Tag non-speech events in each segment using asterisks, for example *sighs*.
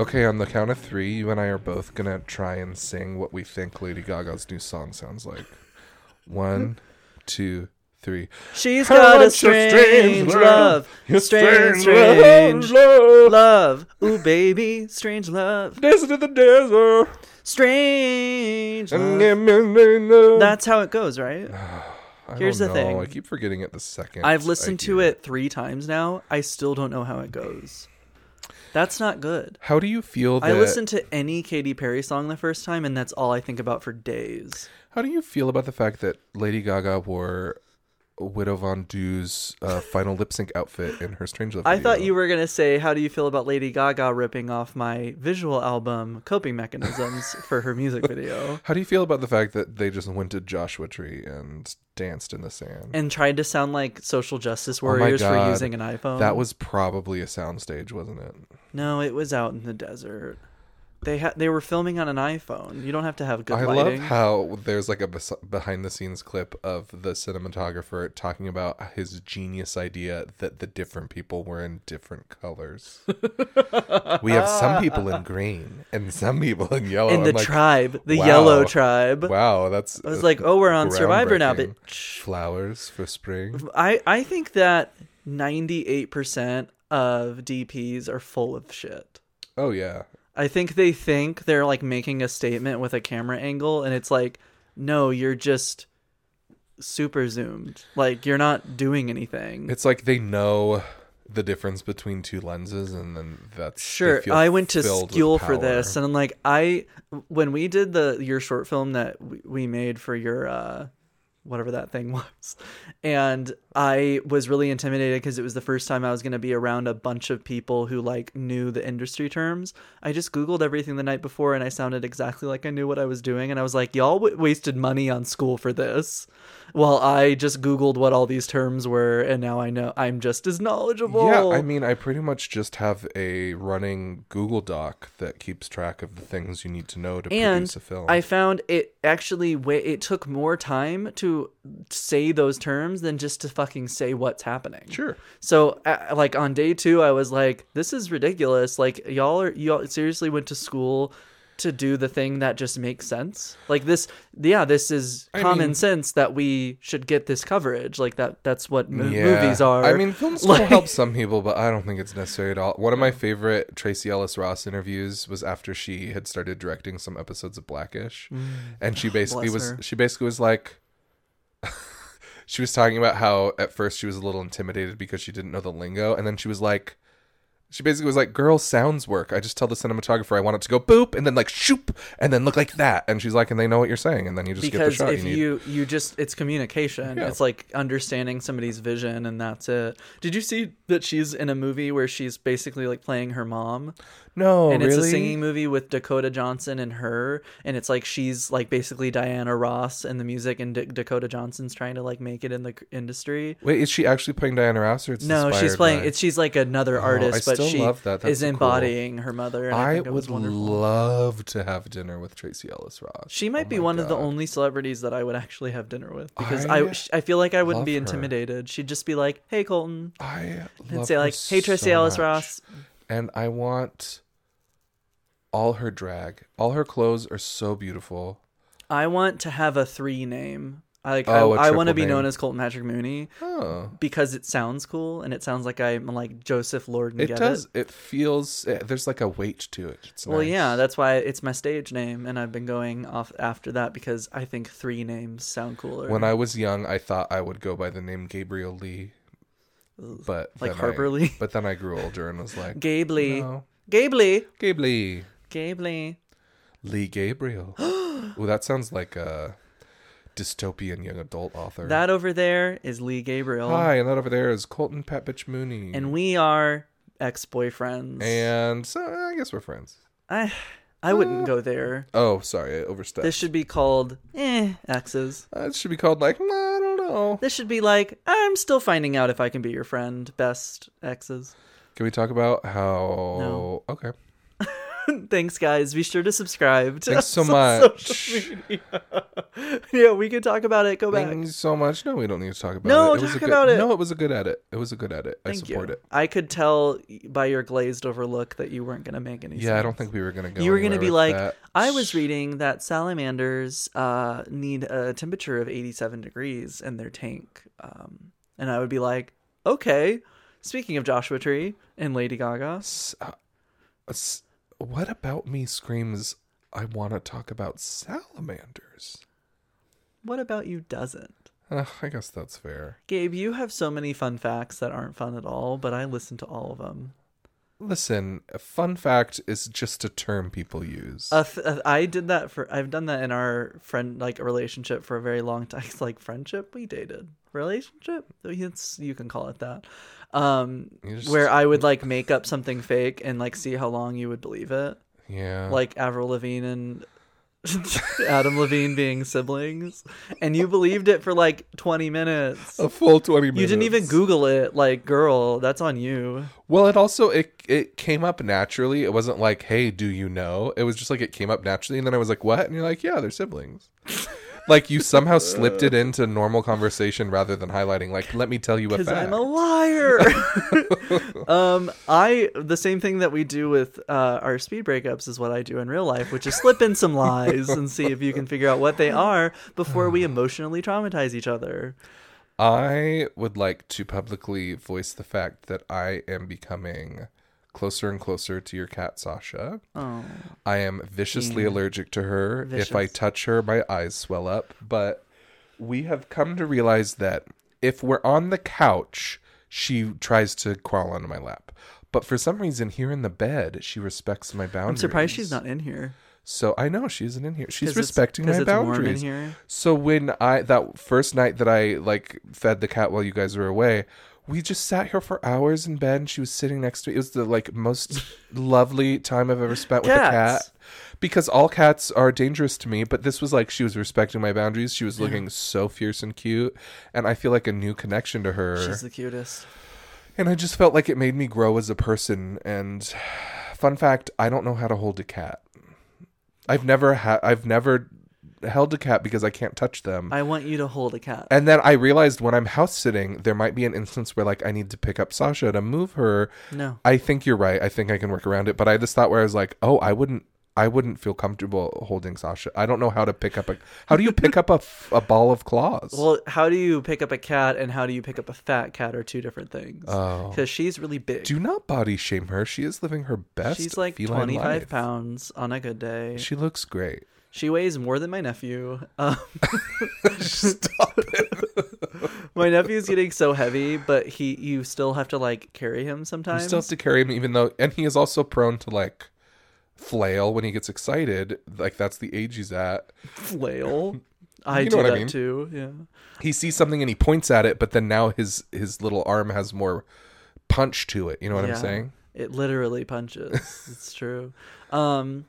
Okay, on the count of three, you and I are both gonna try and sing what we think Lady Gaga's new song sounds like. One, two, three. She's got a Such strange love. Your Strange, strange strange love. love. Ooh, baby, strange love. Dancing to the desert. Strange love. That's how it goes, right? *sighs* here's the thing. I keep forgetting it the second. I've listened to it three times now. I still don't know how it goes. That's not good. How do you feel that? I listened to any Katy Perry song the first time, and that's all I think about for days. How do you feel about the fact that Lady Gaga wore Widow Von Du's uh, final lip sync outfit in her Strange Love? I thought you were gonna say, "How do you feel about Lady Gaga ripping off my visual album coping mechanisms *laughs* for her music video How do you feel about the fact that they just went to Joshua Tree and danced in the sand? and tried to sound like social justice Oh warriors for using an iPhone?" that was probably a soundstage, wasn't it? no, it was out in the desert. They had they were filming on an iPhone. You don't have to have good I lighting. love how there's like a bes- behind the scenes clip of the cinematographer talking about his genius idea that the different people were in different colors. *laughs* we have some people in green and some people in yellow. in the like, tribe, the wow. yellow tribe. Wow, that's. I was like, "Oh, we're on Survivor now," but flowers for spring. I I think that 98% of DPs are full of shit. Oh yeah, I think they think they're like making a statement with a camera angle and it's like no, you're just super zoomed. Like you're not doing anything. it's like they know the difference between two lenses, and then that's Sure, I went to school for this, and I'm like, I when we did the your short film that we, we made for your uh, whatever that thing *laughs* was, and I was really intimidated because it was the first time I was going to be around a bunch of people who like knew the industry terms. I just googled everything the night before, and I sounded exactly like I knew what I was doing, and I was like, y'all w- wasted money on school for this. While I just googled what all these terms were, and now I know I'm just as knowledgeable. Yeah, I mean, I pretty much just have a running Google Doc that keeps track of the things you need to know to and produce a film. I found it actually it took more time to say those terms than just to fucking say what's happening. sure. So like on day 2 I was like this is ridiculous. Like y'all are y'all seriously went to school to do the thing that just makes sense. Like this yeah, this is I common mean- sense that we should get this coverage. Like that that's what mo- Yeah. movies are. I mean, film school *laughs* Like- helps some people, but I don't think it's necessary at all. One of my favorite Tracee Ellis Ross interviews was after she had started directing some episodes of Blackish, and she basically Mm. Was her. she basically was like. *laughs* She was talking about how at first she was a little intimidated because she didn't know the lingo, and then she was like, she basically was like, "Girl, sounds work. I just tell the cinematographer I want it to go boop, and then like shoop, and then look like that." And she's like, "And they know what you're saying, and then you just because get the shot if you need." you you just it's communication Yeah. it's like understanding somebody's vision and that's it did you see that she's in a movie where she's basically like playing her mom no, and really? it's a singing movie with dakota johnson and her and it's like she's like basically diana ross in the music and D- dakota johnson's trying to like make it in the industry Wait, is she actually playing Diana Ross, or it's no she's playing by- it's she's like another Oh, artist but she. That's is cool. embodying her mother and i, I think it was would love to have dinner with Tracee Ellis Ross. She might Oh be one of the only celebrities that I would actually have dinner with because I I I, feel like I wouldn't be her. intimidated. She'd just be like, "Hey, Colton," I and say her like, "Hey, Tracee so Ellis much. Ross." And I want all her drag. All her clothes are so beautiful. I want to have a three name. I like. Oh, I, I want to be known as Colton Patrick Mooney Oh, because it sounds cool and it sounds like I'm like Joseph Lord it does. It feels eh, there's like a weight to it. It's Well, nice. yeah, that's why it's my stage name, and I've been going off after that because I think three names sound cooler. When I was young, I thought I would go by the name Gabriel Lee, but like Harper I, Lee, *laughs* But then I grew older and was like, Gabe Lee, no, Gabe Lee, Gabe Lee, Gabe Lee. Lee Gabriel. *gasps* Ooh, that sounds like a dystopian young adult author. That over there is Lee Gabriel. Hi, and that over there is Colton Pat Bitch Mooney. and we are ex-boyfriends. and so I guess we're friends. I I wouldn't go there. Oh, sorry, I overstepped. This should be called eh exes. Uh, it should be called like mm, I don't know. This should be like I'm still finding out if I can be your friend. Best exes. Can we talk about how? No. Okay. *laughs* Thanks, guys. Be sure to subscribe. To Thanks so *laughs* much. *laughs* yeah, we could talk about it. Go back. Thanks so much. No, we don't need to talk about No, it. It was a talk good, about it. No, it was a good edit. It was a good edit. I support you. it. I could tell by your glazed over look that you weren't going to make any sense. Yeah, I don't think we were gonna go. you were going to be like, that. I was reading that salamanders uh, need a temperature of 87 degrees in their tank. Um, and I would be like, okay. Speaking of Joshua Tree and Lady Gaga, S- uh, s- what about me screams? I want to talk about salamanders. what about you doesn't? Uh, I guess that's fair. Gabe, you have so many fun facts that aren't fun at all, but I listen to all of them. Listen, a fun fact is just a term people use. Uh, th- I did that for. I've done that in our friend like relationship for a very long time. *laughs* It's like friendship. We dated relationship. It's you can call it that. Um, just- where I would like make up something fake and like see how long you would believe it. yeah. Like Avril Lavigne and *laughs* Adam Levine being siblings, and you believed it for like twenty minutes. a full 20 minutes. You didn't even Google it. Like, girl, that's on you. Well, it also it it came up naturally. It wasn't like, "Hey, do you know?" It was just like it came up naturally and then I was like, "What?" And you're like, "Yeah, they're siblings." *laughs* like you somehow slipped it into normal conversation rather than highlighting like, "Let me tell you a because fact." I'm a liar. *laughs* um, I the same thing that we do with uh, our speed breakups is what I do in real life, which is slip in some lies and see if you can figure out what they are before we *sighs* emotionally traumatize each other. I would like to publicly voice the fact that I am becoming closer and closer to your cat Sasha. Oh, I am viciously Yeah. allergic to her. If I touch her, my eyes swell up. But we have come to realize that if we're on the couch, she tries to crawl onto my lap. But for some reason, here in the bed, she respects my boundaries. I'm surprised she's not in here. So I know she isn't in here. She's respecting my it's warm in boundaries. here. So when I that first night that I like fed the cat while you guys were away, we just sat here for hours in bed and she was sitting next to me. It was the like most *laughs* lovely time I've ever spent with a cat. Cats. Because all cats are dangerous to me, but this was like she was respecting my boundaries. She was looking so fierce and cute, and I feel like a new connection to her. She's the cutest. And I just felt like it made me grow as a person. And *sighs* fun fact, I don't know how to hold a cat. I've never had. I've never held a cat because I can't touch them. I want you to hold a cat. And then I realized when I'm house sitting, there might be an instance where like I need to pick up Sasha to move her. No. I think you're right. I think I can work around it. But I just thought where I was like, oh, I wouldn't. I wouldn't feel comfortable holding Sasha. I don't know how to pick up a. How do you pick up a, *laughs* a ball of claws? Well, how do you pick up a cat and how do you pick up a fat cat are two different things. Oh. Because she's really big. do not body shame her. She is living her best. She's like 25 pounds on a good day. She looks great. She weighs more than my nephew. Um, *laughs* Stop it. *laughs* my nephew's getting so heavy, but he you still have to like carry him You sometimes. still have to carry him, even though, and he is also prone to like flail when he gets excited. Like that's the age he's at. flail. *laughs* I You know do what I that mean. too. Yeah. He sees something and he points at it, but then now his his little arm has more punch to it. You know what Yeah. I'm saying? It literally punches. it's true. Um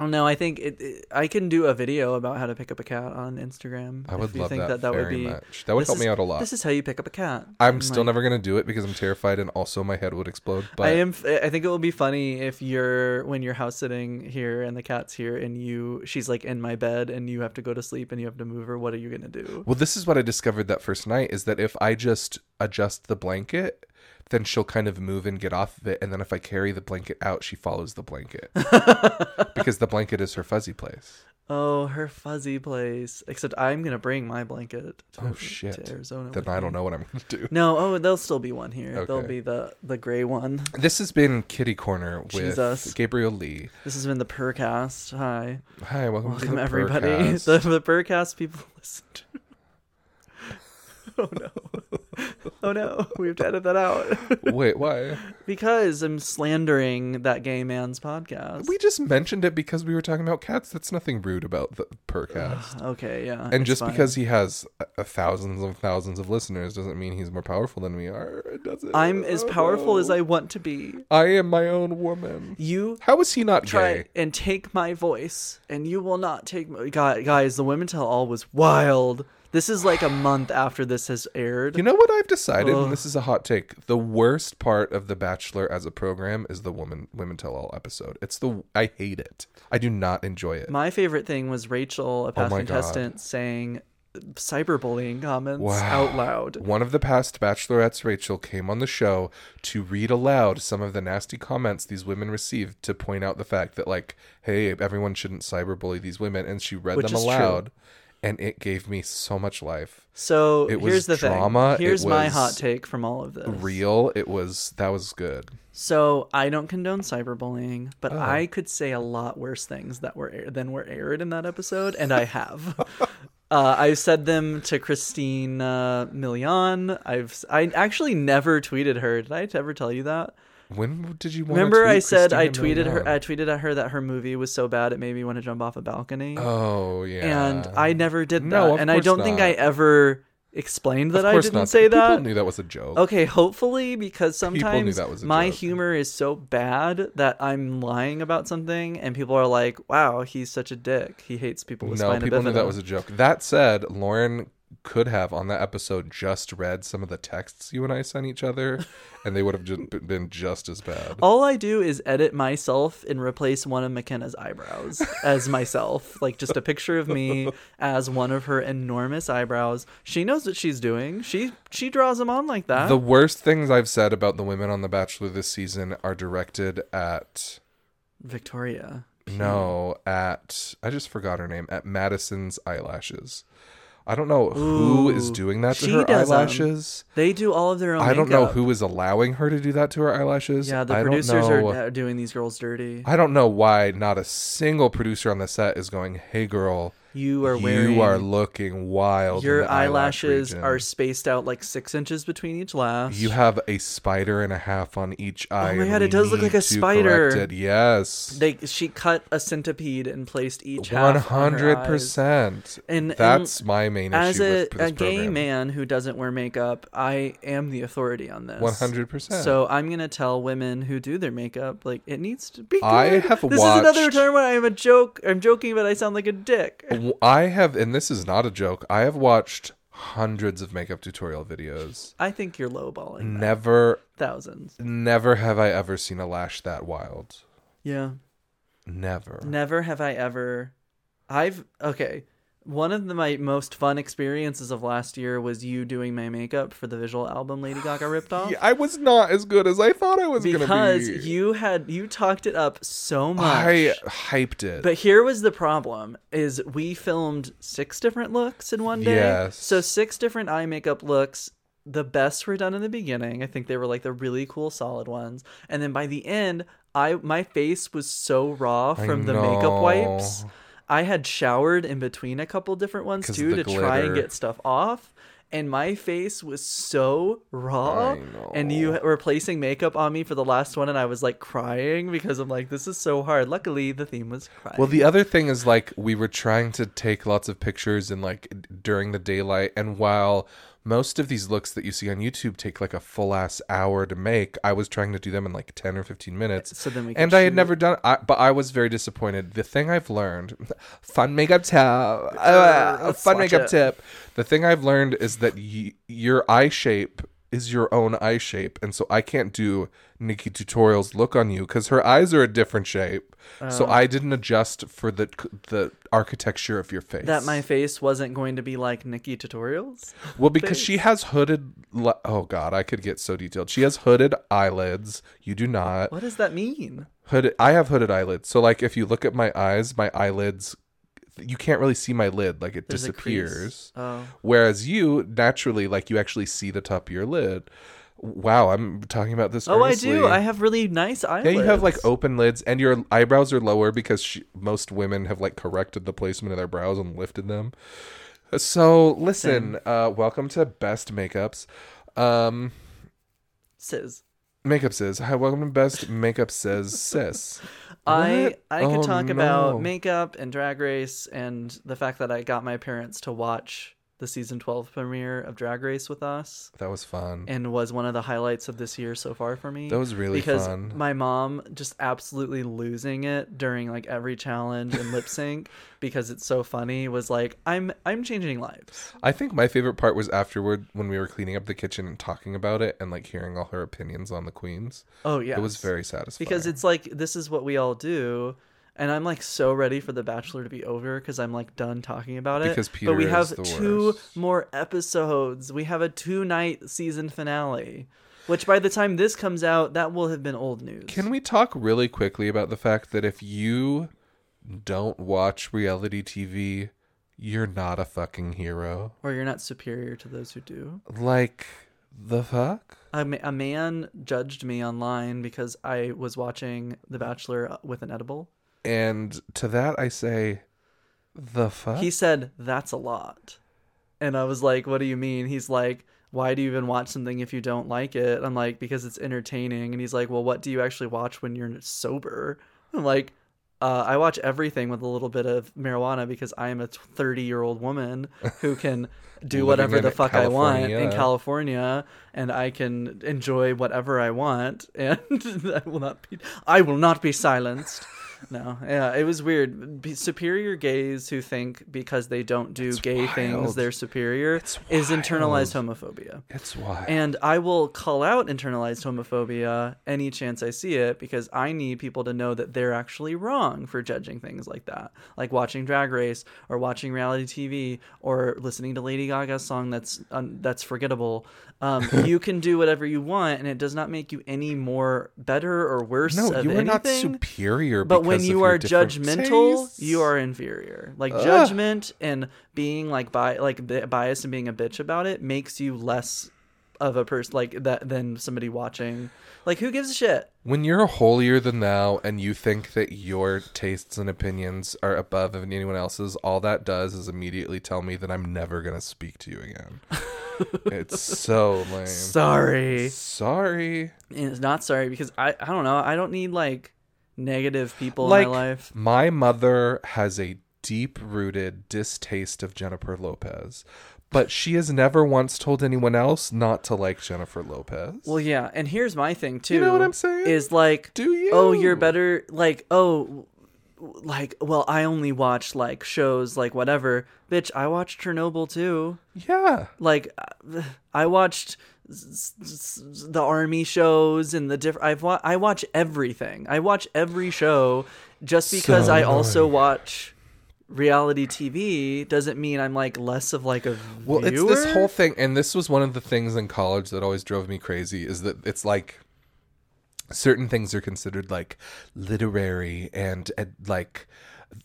Oh no, I think it, it- I can do a video about how to pick up a cat on Instagram. I would love think that, that, that very would be much. That would help me out a lot. This is how you pick up a cat. I'm And, still like, never gonna do it because I'm terrified, and also my head would explode. But I am. I think it will be funny if you're when you're house sitting here and the cat's here and you she's like in my bed and you have to go to sleep and you have to move her. What are you gonna do? Well, this is what I discovered that first night is that if I just adjust the blanket, then she'll kind of move and get off of it. And then if I carry the blanket out, she follows the blanket *laughs* because the blanket is her fuzzy place. Oh, her fuzzy place. Except I'm gonna bring my blanket. To, Oh, shit. To Arizona. Then I don't know what I'm going to do. No, oh, there'll still be one here. Okay. There'll be the the gray one. This has been Kitty Corner with Jesus. Gabriel Lee. This has been the Purrcast. Hi, Hi, welcome, welcome everybody. Purrcast. *laughs* The the Purrcast people listen to. *laughs* oh no! *laughs* Oh no! We have to edit that out *laughs* Wait, why? because I'm slandering that gay man's podcast. We just mentioned it because we were talking about cats. That's nothing rude about the Purrcast. Okay, yeah. and it's just fine. because he has a, a thousands of thousands of listeners doesn't mean he's more powerful than we are. Does it? I'm as powerful as oh. I want to be. I am my own woman. You How is he not try gay? and take my voice, and you will not take my. Guy- Guys, the Women Tell All was wild. This is like a month after this has aired. You know what I've decided, Ugh. and this is a hot take. The worst part of The Bachelor as a program is the woman women tell all episode. It's the I hate it. I do not enjoy it. My favorite thing was Rachel, a oh past Oh my God. contestant, saying cyberbullying comments Wow. out loud. One of the past bachelorettes, Rachel, came on the show to read aloud some of the nasty comments these women received to point out the fact that, like, hey, everyone shouldn't cyberbully these women. And she read Which them aloud. true. And it gave me so much life. So It was here's the drama, thing. Here's my hot take from all of this. Real, it was, that was good. So I don't condone cyberbullying, but Oh. I could say a lot worse things that were than were aired in that episode, and I have. *laughs* uh, I've said them to Christina uh, Milian. I've I actually never tweeted her. Did I ever tell you that? When did you want Remember, I said I Christina tweeted her. I tweeted at her that her movie was so bad it made me want to jump off a balcony, Oh, yeah. and I never did that. No, and I don't think I ever explained that Of I didn't not. say People that. People knew that was a joke. Okay, hopefully, because knew sometimes that was a my joke. humor is so bad that I'm lying about something, and people are like, "Wow, he's such a dick. He hates people with No, spina people knew that was a joke. That said, Lauren could have on that episode just read some of the texts you and I sent each other, *laughs* and they would have just been just as bad. All I do is edit myself and replace one of Mykenna's eyebrows as myself, *laughs* like just a picture of me as one of her enormous eyebrows. She knows what she's doing. She she draws them on like that. The worst things I've said about the women on The Bachelor this season are directed at Victoria. no at I just forgot her name at Madison's eyelashes. I don't know who is Ooh, doing that to she her does 'em. eyelashes. They do all of their own. I don't know makeup. who is allowing her to do that to her eyelashes. Yeah, the I don't producers know. are doing these girls dirty. I don't know why not a single producer on the set is going, "Hey, girl, You are wearing. you are looking wild. Your eyelash eyelashes are spaced out like six inches between each lash. You have a spider and a half on each eye. Oh my God, it does look like a spider. Yes, They she cut a centipede and placed each one half One hundred percent. And- That's and my main As issue a, with this a gay program. man who doesn't wear makeup, I am the authority on this. One hundred percent. So I'm gonna tell women who do their makeup like it needs to be. Good. I have This is another watched- time where I'm a joke. I'm joking, but I sound like a dick. I have, and this is not a joke. I have watched hundreds of makeup tutorial videos. I think you're lowballing. that. Never, Thousands. never have I ever seen a lash that wild. Yeah. Never. Never have I ever. I've okay. One of the, my most fun experiences of last year was you doing my makeup for the visual album Lady Gaga ripped *sighs* off. Yeah, I was not as good as I thought I was because be. you had you talked it up so much. I hyped it. But here was the problem: is we filmed six different looks in one day. Yes. So six different eye makeup looks. The best were done in the beginning. I think they were like the really cool, solid ones. And then by the end, I my face was so raw from the makeup wipes. I had showered in between a couple different ones too to try and get stuff off. And my face was so raw. And you were placing makeup on me for the last one, and I was like crying because I'm like, this is so hard. Luckily, the theme was crying. Well, the other thing is like we were trying to take lots of pictures and like during the daylight, and while most of these looks that you see on YouTube take like a full ass hour to make, I was trying to do them in like ten or fifteen minutes. So then we and I had never done, I, but I was very disappointed. The thing I've learned, *laughs* fun makeup tip, uh, *laughs* fun makeup it. tip. The thing I've learned is that y- your eye shape is your own eye shape, and so I can't do Nikkie Tutorial's look on you because her eyes are a different shape. so Oh. I didn't adjust for the the architecture of your face. that my face wasn't going to be like Nikkie tutorials. well because face. she has hooded. li- Oh God, I could get so detailed. She has hooded eyelids. You do not. What does that mean? hooded i have hooded eyelids so like if you look at my eyes my eyelids you can't really see my lid like it There's disappears. Oh, whereas you naturally like you actually see the top of your lid. Wow i'm talking about this oh, I do. I have really nice yeah you have like open lids and your eyebrows are lower because she, most women have like corrected the placement of their brows and lifted them. So listen uh welcome to best makeups. Um Sis. makeup sis. Hi welcome to best makeup says sis *laughs* I I could Oh, talk no. about makeup and drag race and the fact that I got my parents to watch the season 12 premiere of Drag Race with us That was fun. and was one of the highlights of this year so far for me. That was really because fun. my mom just absolutely losing it during like every challenge and lip sync *laughs* because it's so funny was like I'm I'm changing lives. I think my favorite part was afterward when we were cleaning up the kitchen and talking about it and like hearing all her opinions on the queens. Oh yeah. It was very satisfying. because it's like this is what we all do and i'm like so ready for the bachelor to be over because i'm like done talking about it Because Peter but we have two worst. more episodes we have a two night season finale which by the time this comes out that will have been old news Can we talk really quickly about the fact that if you don't watch reality TV, you're not a fucking hero? or you're not superior to those who do Like, the fuck? a, ma- a man judged me online because i was watching the bachelor with an edible And to that I say, the fuck? He said, That's a lot. And I was like, What do you mean? He's like, Why do you even watch something if you don't like it? I'm like, Because it's entertaining. And he's like, Well, what do you actually watch when you're sober? I'm like, uh, I watch everything with a little bit of marijuana because I am a 30 year old woman who can *laughs* do whatever the fuck I want in California. California and I can enjoy whatever I want *laughs* and *laughs* I will not be I will not be silenced. No, yeah, it was weird. Be- superior gays who think because they don't do gay things they're superior It's is internalized homophobia. it's why. And I will call out internalized homophobia any chance I see it because I need people to know that they're actually wrong for judging things like that. Like watching Drag Race or watching reality TV or listening to Lady Gaga's song that's um, that's forgettable. Um, *laughs* you can do whatever you want and it does not make you any more better or worse no, you are not superior. But when you are judgmental, tastes. you are inferior. Like Ugh. judgment and being like bi- like bi- biased and being a bitch about it makes you less of a person like that than somebody watching. Like who gives a shit? When you're holier than thou and you think that your tastes and opinions are above anyone else's, all that does is immediately tell me that I'm never gonna speak to you again. *laughs* it's so lame. Sorry, Sorry. And it's not sorry because I I don't know. I don't need like negative people Like in my life. my mother has a deep rooted distaste of Jennifer Lopez. But she has never once told anyone else not to like Jennifer Lopez. Well, yeah, and here's my thing too. You know what I'm saying? Is like, Do you? Oh, you're better. Like, oh, like, well, I only watch like shows like whatever. Bitch, I watched Chernobyl too. yeah. like uh, *sighs* I watched the army shows and the different I've wa- I watch everything. I watch every show just because So I also watch reality TV doesn't mean I'm like less of like a Well, viewer. it's this whole thing, and this was one of the things in college that always drove me crazy. Is that it's like certain things are considered like literary and, and like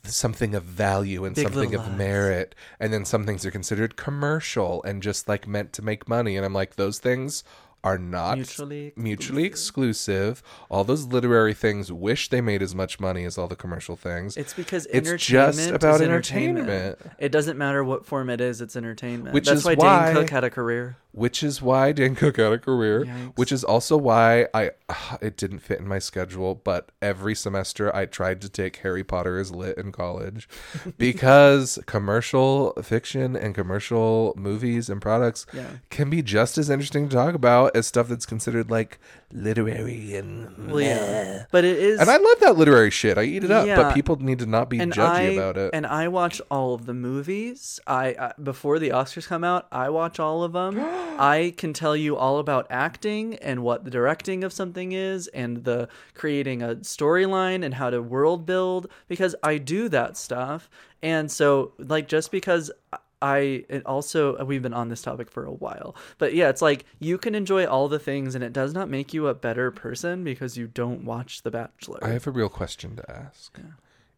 something of value and Big something of Lies. merit, and then some things are considered commercial and just like meant to make money. And I'm like, those things are not Mutually mutually exclusive. All those literary things wish they made as much money as all the commercial things. It's because It's entertainment just about is entertainment. entertainment. It doesn't matter what form it is; it's entertainment. Which That's is why, why- Dane Cook had a career. which is why Dane Cook had a career, Yikes. which is also why I *sighs* it didn't fit in my schedule, but every semester I tried to take Harry Potter as lit in college *laughs* because commercial fiction and commercial movies and products Yeah. can be just as interesting to talk about as stuff that's considered like literary and Well, yeah, but it is. and I love that literary shit. I eat it up, Yeah. but people need to not be and judgy I, about it. And I watch all of the movies. I, I before the Oscars come out, I watch all of them. *gasps* I can tell you all about acting and what the directing of something is and the creating a storyline and how to world build because I do that stuff. And so like just because I it also uh, we've been on this topic for a while. But yeah, it's like you can enjoy all the things and it does not make you a better person because you don't watch The Bachelor. I have a real question to ask.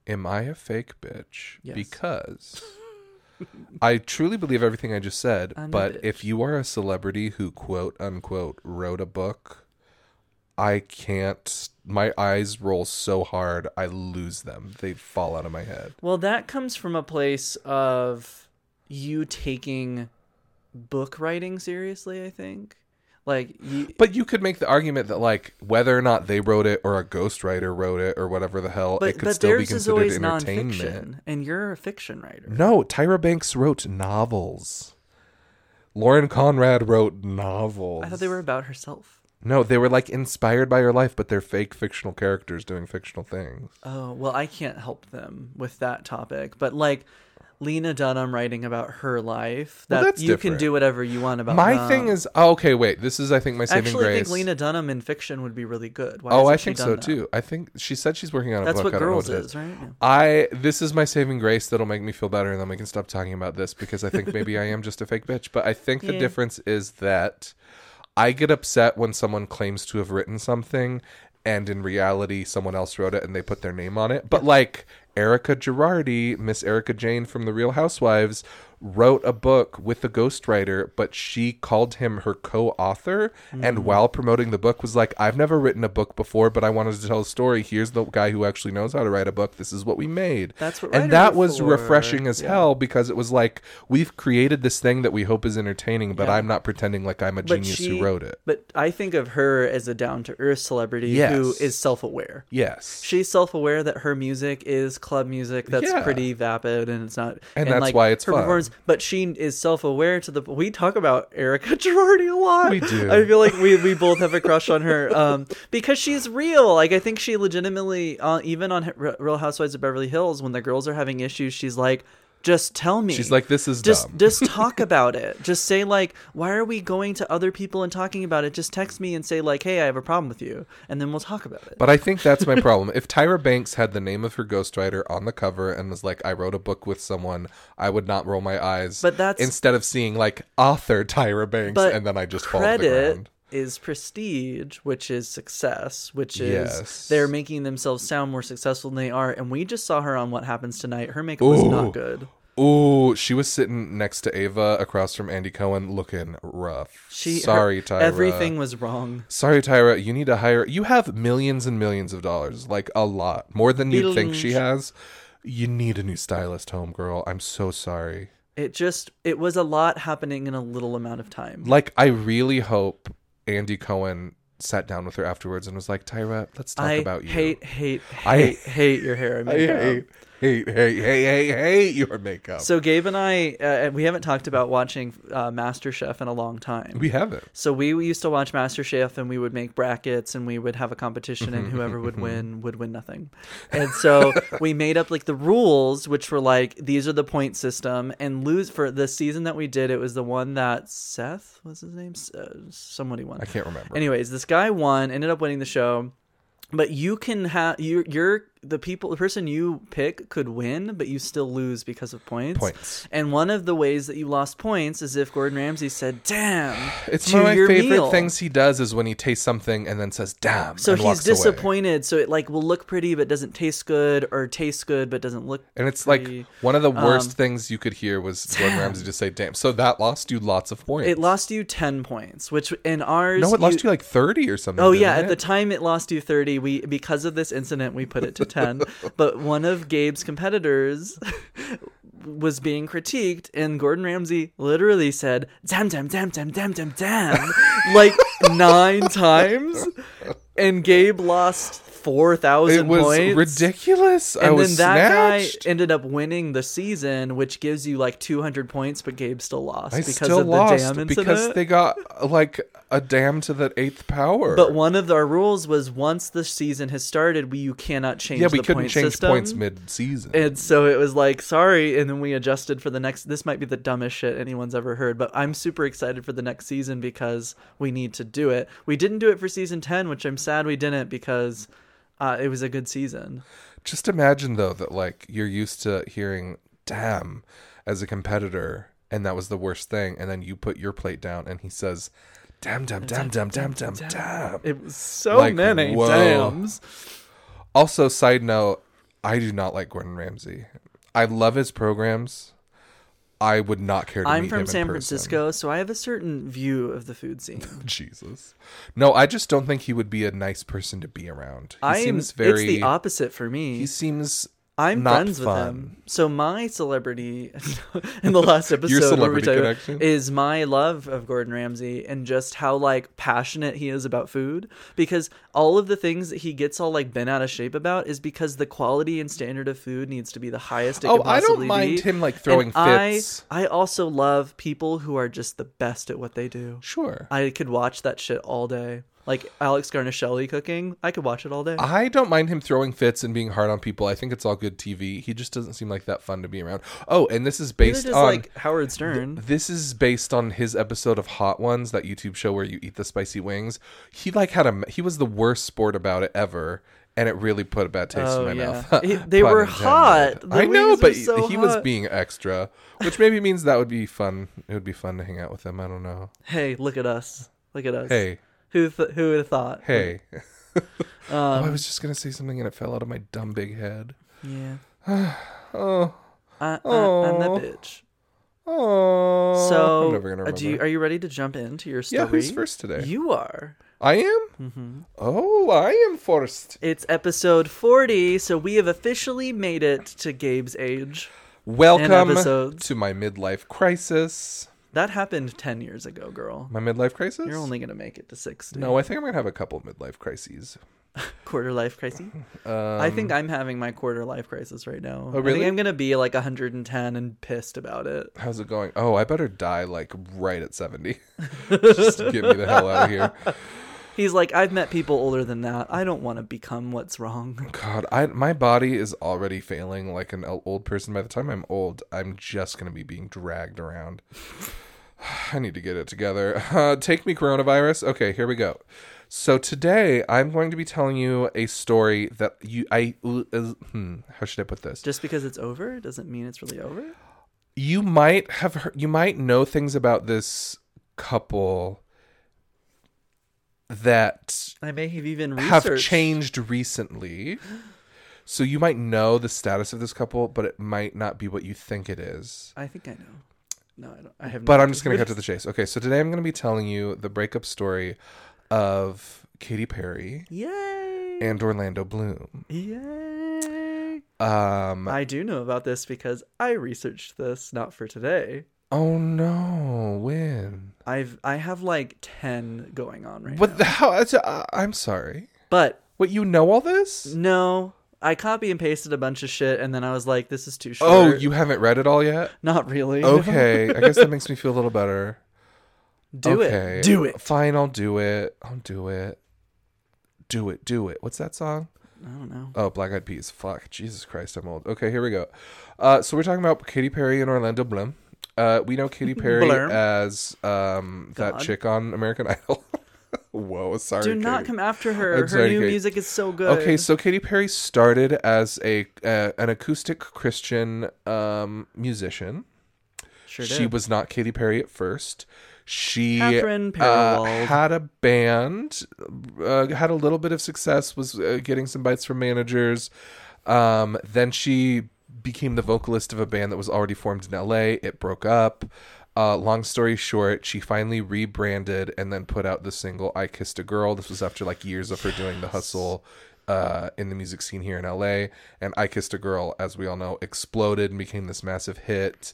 Am I a fake bitch? Yes. Because I truly believe everything I just said, I'm but if you are a celebrity who quote unquote wrote a book, I can't my eyes roll so hard I lose them. They fall out of my head. Well, that comes from a place of you taking book writing seriously, I think. Like you But you could make the argument that like whether or not they wrote it or a ghostwriter wrote it or whatever the hell, but, it could still be considered entertainment. and you're a fiction writer. No, Tyra Banks wrote novels. Lauren Conrad wrote novels. I thought they were about herself. No, they were like inspired by her life, but they're fake fictional characters doing fictional things. Oh, well, I can't help them with that topic. But like Lena Dunham writing about her life, that Well, that's you different. can do whatever you want about My them. thing is, oh, okay, wait. This is, I think, my saving Actually, I think Lena Dunham in fiction would be really good. Why oh, I think so that? too. I think she said she's working on a That's book. what I don't know Girls what is, right? Yeah. I this is my saving grace that'll make me feel better, and then we can stop talking about this because I think maybe I am just a fake bitch. But I think the Yeah. difference is that I get upset when someone claims to have written something, and in reality, someone else wrote it and they put their name on it. But like Erika Girardi, Miss Erika Jayne from The Real Housewives, wrote a book with a ghostwriter, but she called him her co-author, Mm. and while promoting the book, was like, "I've never written a book before, but I wanted to tell a story. Here's the guy who actually knows how to write a book. This is what we made." That's what and that was for. refreshing as Yeah. hell because it was like we've created this thing that we hope is entertaining, but Yeah. I'm not pretending like I'm a But genius she- who wrote it. But I think of her as a down to earth celebrity Yes. who is self aware. Yes, She's self aware that her music is club music that's Yeah. pretty vapid and it's not And that's like, why it's her fun. performance but she is self aware to the we talk about Erika *laughs* Girardi a lot. We do. I feel like we, we both have a crush on her. *laughs* Um because she's real. Like I think she legitimately uh, even on Real Housewives of Beverly Hills when the girls are having issues she's like just tell me. she's like, "This is just dumb." just *laughs* talk about it. Just say like, why are we going to other people and talking about it? Just text me and say like, hey, I have a problem with you, and then we'll talk about it. But I think that's my *laughs* problem. If Tyra Banks had the name of her ghostwriter on the cover and was like, I wrote a book with someone, I would not roll my eyes. But that's- instead of seeing like author Tyra Banks and then I just fall to the credit ground. Is prestige, which is success, which is Yes. they're making themselves sound more successful than they are. And we just saw her on What Happens Tonight. Her makeup was not good. Ooh, she was sitting next to Ava across from Andy Cohen looking rough. She her- Sorry, Tyra. Everything was wrong. Sorry, Tyra. You need to hire. You have millions and millions of dollars, like a lot more than you think she has. You need a new stylist, homegirl. I'm so sorry. It just it was a lot happening in a little amount of time. Like, I really hope Andy Cohen sat down with her afterwards and was like, Tyra, let's talk I about you. hate, hate, I- hate, hate your hair I makeup. hate, hate, hate, hate, hate, hate your makeup. So Gabe and I, uh, we haven't talked about watching uh, MasterChef in a long time. we haven't. So we used to watch MasterChef and we would make brackets and we would have a competition and whoever would win would win nothing. And so *laughs* we made up like the rules, which were like these are the point system and lose for the season that we did. It was the one that Seth was his name. Uh, somebody won. I can't remember. Anyways, this guy won, ended up winning the show. But you can have you you're the people the person you pick could win, but you still lose because of points. Points. And one of the ways that you lost points is if Gordon Ramsay said, "Damn." *sighs* It's one of my favorite meal. things he does is when he tastes something and then says, damn. So and he's walks away. disappointed. So it like will look pretty but doesn't taste good, or tastes good but doesn't look. And it's pretty. like one of the worst Um, things you could hear was *laughs* Gordon Ramsay just say, damn. So that lost you lots of points. It lost you ten points, which in ours. No, it lost you like 30 or something. Oh yeah, didn't at the time it lost you 30. We because of this incident we put it to *laughs* 10. but one of Gabe's competitors was being critiqued and Gordon Ramsay literally said damn damn damn damn damn damn damn like 9 times and Gabe lost 4000 points. It was points. ridiculous. I And was then that snatched. guy ended up winning the season, which gives you like 200 points, but Gabe still lost I because still of the lost dam incident. because they got like a dam to the eighth power. But one of our rules was once the season has started, we you cannot change. yeah, we couldn't point change system. points mid-season. And so it was like, sorry, and then we adjusted for the next. This might be the dumbest shit anyone's ever heard, but I'm super excited for the next season because we need to do it. We didn't do it for season ten, which I'm sad we didn't because uh, it was a good season. Just imagine though that like you're used to hearing "damn" as a competitor, and that was the worst thing, and then you put your plate down, and he says, "Damn, damn, damn, damn, damn, damn, damn." It was so Like, many whoa. dams. Also, side note, I do not like Gordon Ramsay. I love his programs. I would not care to I'm from San. Francisco, so I have a certain view of the food scene. *laughs* Jesus. No, I just don't think he would be a nice person to be around. He I seems very It's the opposite for me. he seems I'm Not friends with him. So my celebrity *laughs* in the last *laughs* episode Your where we celebrity talk about- is my love of Gordon Ramsay and just how like passionate he is about food because all of the things that he gets all like bent out of shape about is because the quality and standard of food needs to be the highest it Oh, can I don't mind be. him, like, throwing And I- I also love people who are just the best at what they do. Sure. I could watch that shit all day. Like Alex Guarnaschelli cooking, I could watch it all day. I don't mind him throwing fits and being hard on people. I think it's all good TV. He just doesn't seem like that fun to be around. Oh, and this is based does on like Howard Stern. this is based on his episode of Hot Ones, that YouTube show where you eat the spicy wings. He like had a he was the worst sport about it ever, and it really put a bad taste Oh, in my yeah. mouth. He- they *laughs* were intended. hot. The I know, but so he was being extra, which maybe means that would be fun. It would be fun to hang out with him. I don't know. Hey, look at us. Look at us. Hey, Who th- who would have thought? hey. *laughs* Um, oh, I was just gonna say something and it fell out of my dumb big head. Yeah. *sighs* Oh, I, I, I'm that bitch. oh. So, I'm never gonna uh, remember. you, are you ready to jump into your story? yeah, who's first today? You are. I am. hmm Oh, I am first. It's episode 40, so we have officially made it to Gabe's age. Welcome to my midlife crisis. That happened 10 years ago, girl. My midlife crisis? You're only going to make it to 60. No, I think I'm gonna have a couple of midlife crises. *laughs* Quarter life crisis. *laughs* Um, I think I'm having my quarter life crisis right now. Oh, I really? think I'm going to be like 110 and pissed about it. How's it going? Oh, I better die like right at seventy. *laughs* Just get me the hell out of here. He's like, I've met people older than that. I don't want to become what's wrong. *laughs* God, I my body is already failing like an old person. By the time I'm old, I'm just gonna be being dragged around. *sighs* I need to get it together. *laughs* Uh, take me, coronavirus. Okay, here we go. So today I'm going to be telling you a story that you I uh, hmm, how should I put this? Just because it's over doesn't mean it's really over. you might have heard, you might know things about this couple that I may have even have changed recently. So you might know the status of this couple, but it might not be what you think it is. I think I know. No, I don't. I have. But no I'm just going to cut to the chase. Okay, so today I'm going to be telling you the breakup story of Katy Perry Yay! and Orlando Bloom. Yay! Um I do know about this because I researched this not for today. oh no, when? I've I have like ten going on right What now. the hell? Uh, I'm sorry. But What you know all this? no, I copy and pasted a bunch of shit, and then I was like, "This is too short." Oh, you haven't read it all yet? Not really. *laughs* Okay, I guess that makes me feel a little better. do okay. it. Do it. Fine, I'll do it. I'll do it. Do it. Do it. What's that song? I don't know. Oh, Black Eyed Peas. Fuck. Jesus Christ, I'm old. Okay, here we go. Uh, so we're talking about Katy Perry and Orlando Bloom. Uh, we know Katy *laughs* Perry as um, that God. chick on American *laughs* Idol. Whoa, sorry. Do not Katy. come after her. I'm her sorry, new music is so good. Okay, so Katy Perry started as a uh, an acoustic Christian um, musician. sure She did. was not Katy Perry at first. She uh, had a band, uh, had a little bit of success, was uh, getting some bites from managers. Um, then she became the vocalist of a band that was already formed in LA. It broke up. Uh, long story short, she finally rebranded and then put out the single "I Kissed a Girl." This was after like years of her doing the hustle uh, in the music scene here in LA. And "I Kissed a Girl," as we all know, exploded and became this massive hit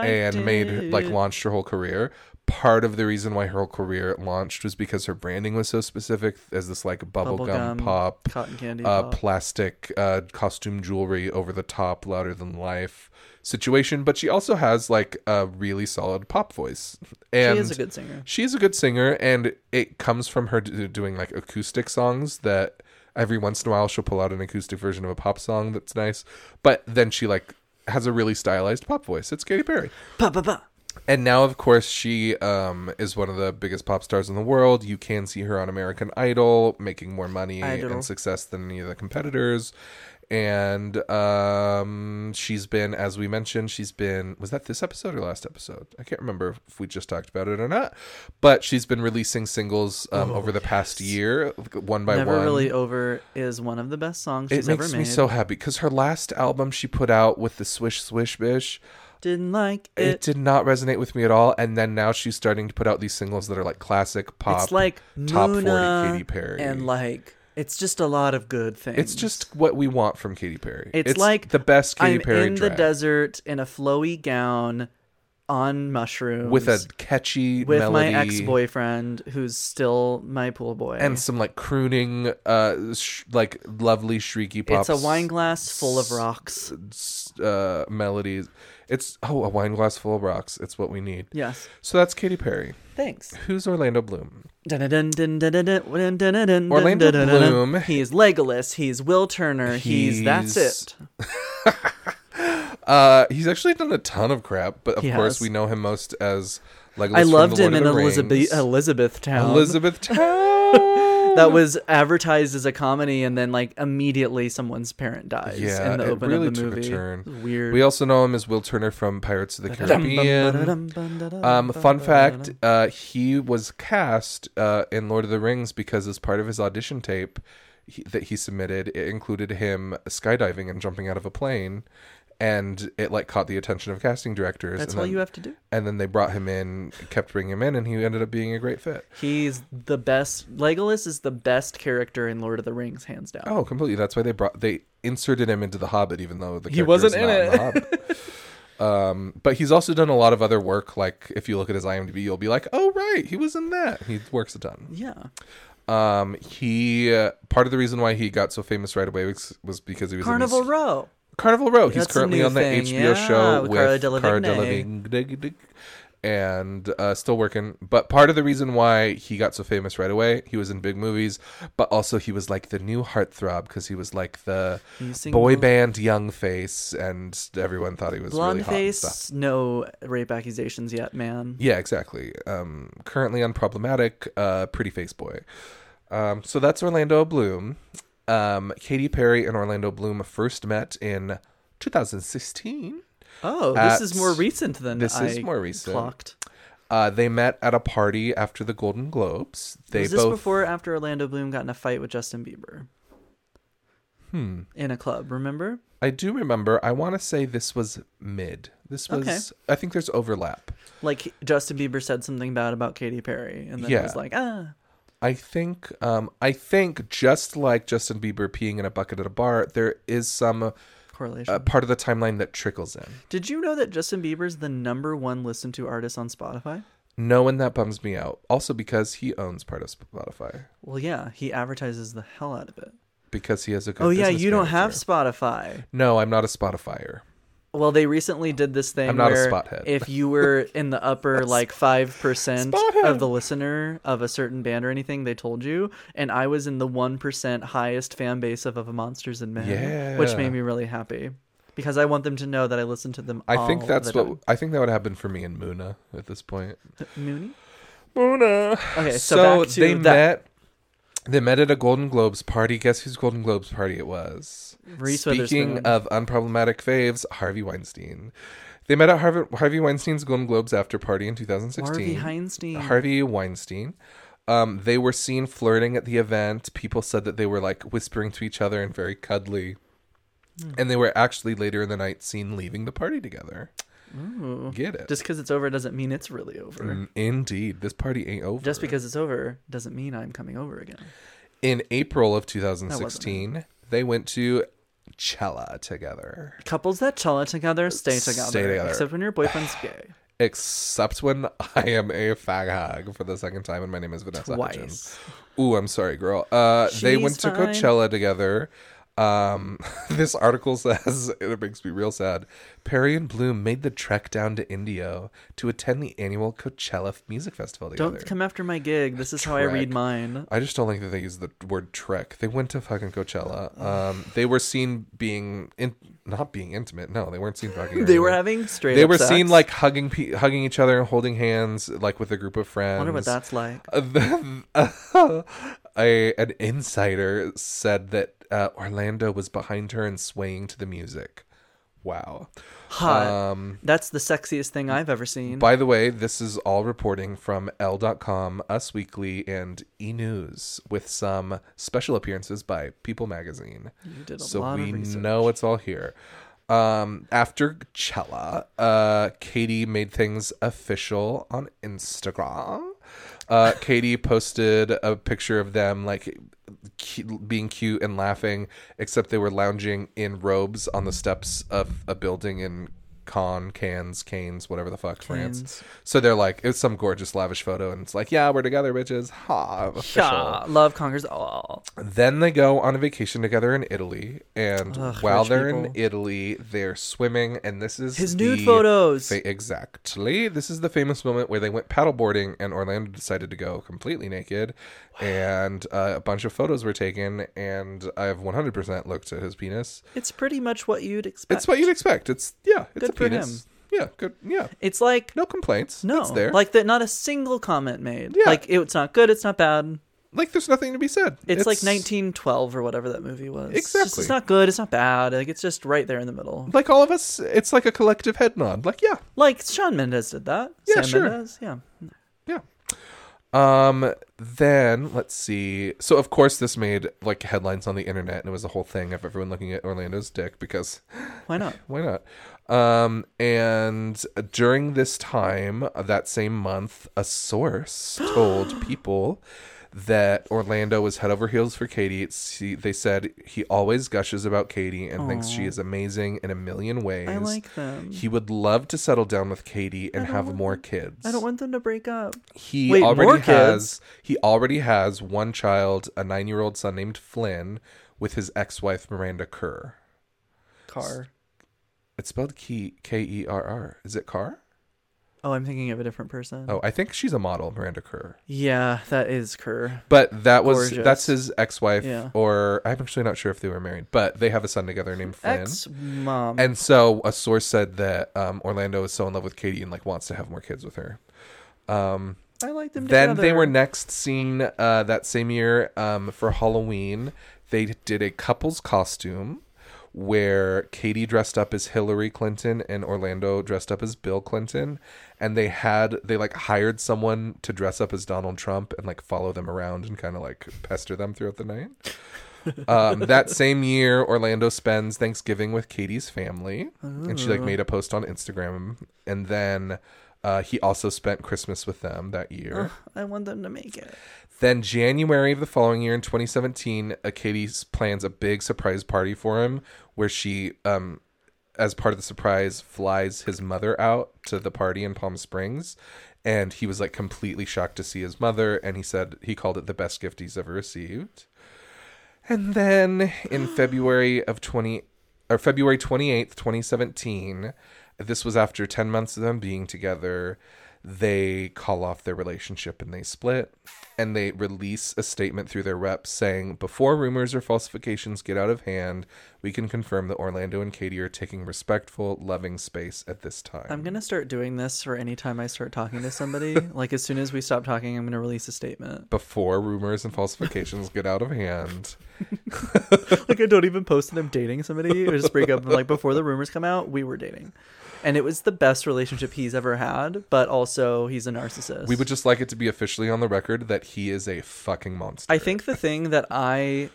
and, and made like launched her whole career. Part of the reason why her whole career launched was because her branding was so specific as this like bubblegum Bubblegum, pop, cotton candy. uh, pop. plastic uh, costume jewelry over the top, louder than life situation. But she also has like a really solid pop voice, and she is a good singer. she is a good singer, and it comes from her do- doing like acoustic songs that every once in a while she'll pull out an acoustic version of a pop song that's nice. But then she like has a really stylized pop voice. It's Katy Perry. Pa, pa, pa. And now, of course, she um, is one of the biggest pop stars in the world. You can see her on American Idol, making more money Idol. and success than any of the competitors. And um, she's been, as we mentioned, she's been. Was that this episode or last episode? I can't remember if we just talked about it or not. But she's been releasing singles um, over the past year, one by Never one. really over is one of the best songs it she's makes ever me so happy because her last album she put out with the Swish Swish Bish Didn't like it, it. did not resonate with me at all. And then now she's starting to put out these singles that are like classic pop, it's like top Muna 40 Katy Perry. and like It's just a lot of good things. It's just what we want from Katy Perry. It's like the best Katy I'm Perry in drag the desert in a flowy gown on mushrooms with a catchy with melody my ex-boyfriend who's still my pool boy. and some like crooning, uh, sh- like lovely shrieky pops. it's a wine glass full of rocks. uh, melodies. It's oh a wine glass full of rocks. It's what we need. Yes. So that's Katy Perry. Thanks. Who's Orlando Bloom? Orlando Bloom. He's Legolas. He's Will Turner. He's, that's it. Uh, he's actually done a ton of crap, but of He course has. we know him most as Legolas. I from loved The him Lord in of the Elizabeth Elizabethtown. Elizabeth Town. That was advertised as a comedy, and then like immediately someone's parent dies Yeah, in the it open really of the took a turn. Weird. We also know him as Will Turner from Pirates of the Caribbean. Um, fun fact: uh, he was cast uh, in Lord of the Rings because, as part of his audition tape he, that he submitted, it included him skydiving and jumping out of a plane, and it like caught the attention of casting directors. That's and all then, you have to do. And then they brought him in, kept bringing him in, and he ended up being a great fit. He's the best. Legolas is the best character in Lord of the Rings, hands down. Oh, completely. That's why they brought they inserted him into the Hobbit, even though the He wasn't in it. the Hobbit. *laughs* um, but he's also done a lot of other work. Like if you look at his IMDb, you'll be like, "Oh, right, he was in that." He works a ton. Yeah. Um, he uh, part of the reason why he got so famous right away was, was because he was Carnival in these, Row. Carnival Row. He's That's currently on the thing, HBO yeah, show with with Cara Delevingne. And uh, still working. But part of the reason why he got so famous right away, he was in big movies, but also he was like the new heartthrob because he was like the boy band young face, and everyone thought he was Blonde really hot and stuff. face, no rape accusations yet, man. Yeah, exactly. Um, currently unproblematic, uh, pretty face boy. Um, so that's Orlando Bloom. Um, Katy Perry and Orlando Bloom first met in 2016. Oh, this At- is more recent than this is I more recent. Clocked. Uh, they met at a party after the Golden Globes. They was this both before or after Orlando Bloom got in a fight with Justin Bieber Hmm. in a club? Remember? I do remember. I want to say this was mid. This was. Okay. I think there's overlap. Like Justin Bieber said something bad about Katy Perry, and then Yeah. it was like, ah, I think. Um. I think just like Justin Bieber peeing in a bucket at a bar, there is some correlation. uh, part of the timeline that trickles in. Did you know that Justin Bieber's the number one listened to artist on Spotify? No, and that bums me out. Also because he owns part of Spotify. Well, yeah, he advertises the hell out of it. Because he has a good. Oh yeah, you don't have. Spotify. No, I'm not a Spotifyer. Well, they recently did this thing I'm not a where spothead. if you were *laughs* in the upper like five percent of the listener of a certain band or anything, they told you, and I was in the one percent highest fan base of, of Monsters and Men, which made me really happy because I want them to know that I listen to them. I think that's the what I think that would happen for me and Muna at this point. time. Mooney. Muna. Okay, so to they that. met. They met at a Golden Globes party. Guess whose Golden Globes party it was? Reese Speaking Witherspoon. of unproblematic faves, Harvey Weinstein. They met at Harvey, Harvey Weinstein's Golden Globes after party in 2016. Harvey Heinstein. Harvey Weinstein. Um, they were seen flirting at the event. People said that they were like whispering to each other and very cuddly. Hmm. And they were actually later in the night seen leaving the party together. Ooh. Get it? Just because it's over doesn't mean it's really over. Mm, Indeed, this party ain't over. Just because it's over doesn't mean I'm coming over again. in April of 2016, they went to Cella together. Couples that chilla together stay Stay together. together. Except when your boyfriend's gay. Except when I am a fag hag for the second time, and my name is Vanessa Hudgens. Twice. Ooh, I'm sorry, girl. Uh, they She's went to fine. Coachella together. Um, *laughs* this article says *laughs* it makes me real sad. Perry and Bloom made the trek down to Indio to attend the annual Coachella Music Festival together. Don't come after my gig. This is how I read mine. I just don't like that they use the word trek. They went to fucking Coachella. Um, they were seen being in, not being intimate. No, they weren't seen *laughs* fucking. They were having straight. They were sex. seen like hugging, pe- hugging each other and holding hands, like with a group of friends. I wonder what that's like. Uh, the- a an insider said that uh, Orlando was behind her and swaying to the music. Wow. Hot. Um, that's the sexiest thing I've ever seen. by the way, this is all reporting from L.com, Us Weekly, and E News, with some special appearances by People Magazine. you did a So lot we of research. know it's all here. Um, after Cella, uh, Katy made things official on Instagram. Uh, Katy posted a picture of them like being cute and laughing, except they were lounging in robes on the steps of a building in Con, Cans, Canes, whatever the fuck, France. Canes. So they're like, it's some gorgeous, lavish photo, and it's like, yeah, we're together, bitches. Ha, official. Yeah, love conquers all. Then they go on a vacation together in Italy, and Ugh, while they're in. Italy, they're swimming, and this is His nude photos. fa- exactly. This is the famous moment where they went paddleboarding, and Orlando decided to go completely naked, and uh, a bunch of photos were taken, and I have 100% looked at his penis. It's pretty much what you'd expect. It's what you'd expect. It's yeah, it's Good a penis. Yeah, good. Yeah, It's like no complaints. no, it's there. Like, that. Not a single comment made. Yeah. Like it's not good. It's not bad. Like there's nothing to be said. It's, like 1912 or whatever that movie was. It's, just- Exactly. it's not good. It's not bad. Like it's just right there in the middle. Like all of us, it's like a collective head nod. Like yeah, Like Shawn Mendes did that. Yeah, Sam sure. Mendes. Yeah. Yeah. Um. Then let's see. So of course this made like headlines on the internet, and it was a whole thing of everyone looking at Orlando's dick because Why not? *laughs* why not? Um. And during this time, that same month, a source *gasps* told people that Orlando was head over heels for Katy. It's, he, they said he always gushes about Katy and thinks she is amazing in a million ways. I like them. He would love to settle down with Katy and have want more kids I don't want them to break up. he Wait, already has he already has one child, a nine year old son named Flynn, with his ex wife Miranda Kerr. Car. It's spelled K E R R. Is it Carr? Oh, I'm thinking of a different person. Oh, I think she's a model, Miranda Kerr. Yeah, that is Kerr. But that was Gorgeous. that's his ex wife, Yeah. or I'm actually not sure if they were married, but they have a son together named Flynn. Ex mom. And so a source said that um, Orlando is so in love with Katy and like wants to have more kids with her. Um, I like them then together. they were next seen uh, that same year um, for Halloween. They did a couple's costume where Katy dressed up as Hillary Clinton and Orlando dressed up as Bill Clinton, and they had they like hired someone to dress up as Donald Trump and like follow them around and kind of like pester them throughout the night. *laughs* um, that same year, Orlando spends Thanksgiving with Katy's family, and she like made a post on Instagram, and then. Uh, he also spent Christmas with them that year. I want them to make it. Then January of the following year in 2017, uh, Katy plans a big surprise party for him where she um as part of the surprise flies his mother out to the party in Palm Springs and he was like completely shocked to see his mother and he said he called it the best gift he's ever received. And then in *gasps* February of 20 or February 28th, 2017, this was after 10 months of them being together. They call off their relationship and they split. And they release a statement through their reps saying, Before rumors or falsifications get out of hand, we can confirm that Orlando and Katy are taking respectful, loving space at this time. I'm gonna start doing this for any time I start talking to somebody. *laughs* like as soon as we stop talking, I'm gonna release a statement. Before rumors and falsifications get out of hand. *laughs* like I don't even post that I'm dating somebody or just break up. and Like before the rumors come out, we were dating, and it was the best relationship he's ever had. But also, he's a narcissist. We would just like it to be officially on the record that he is a fucking monster. I think the thing that I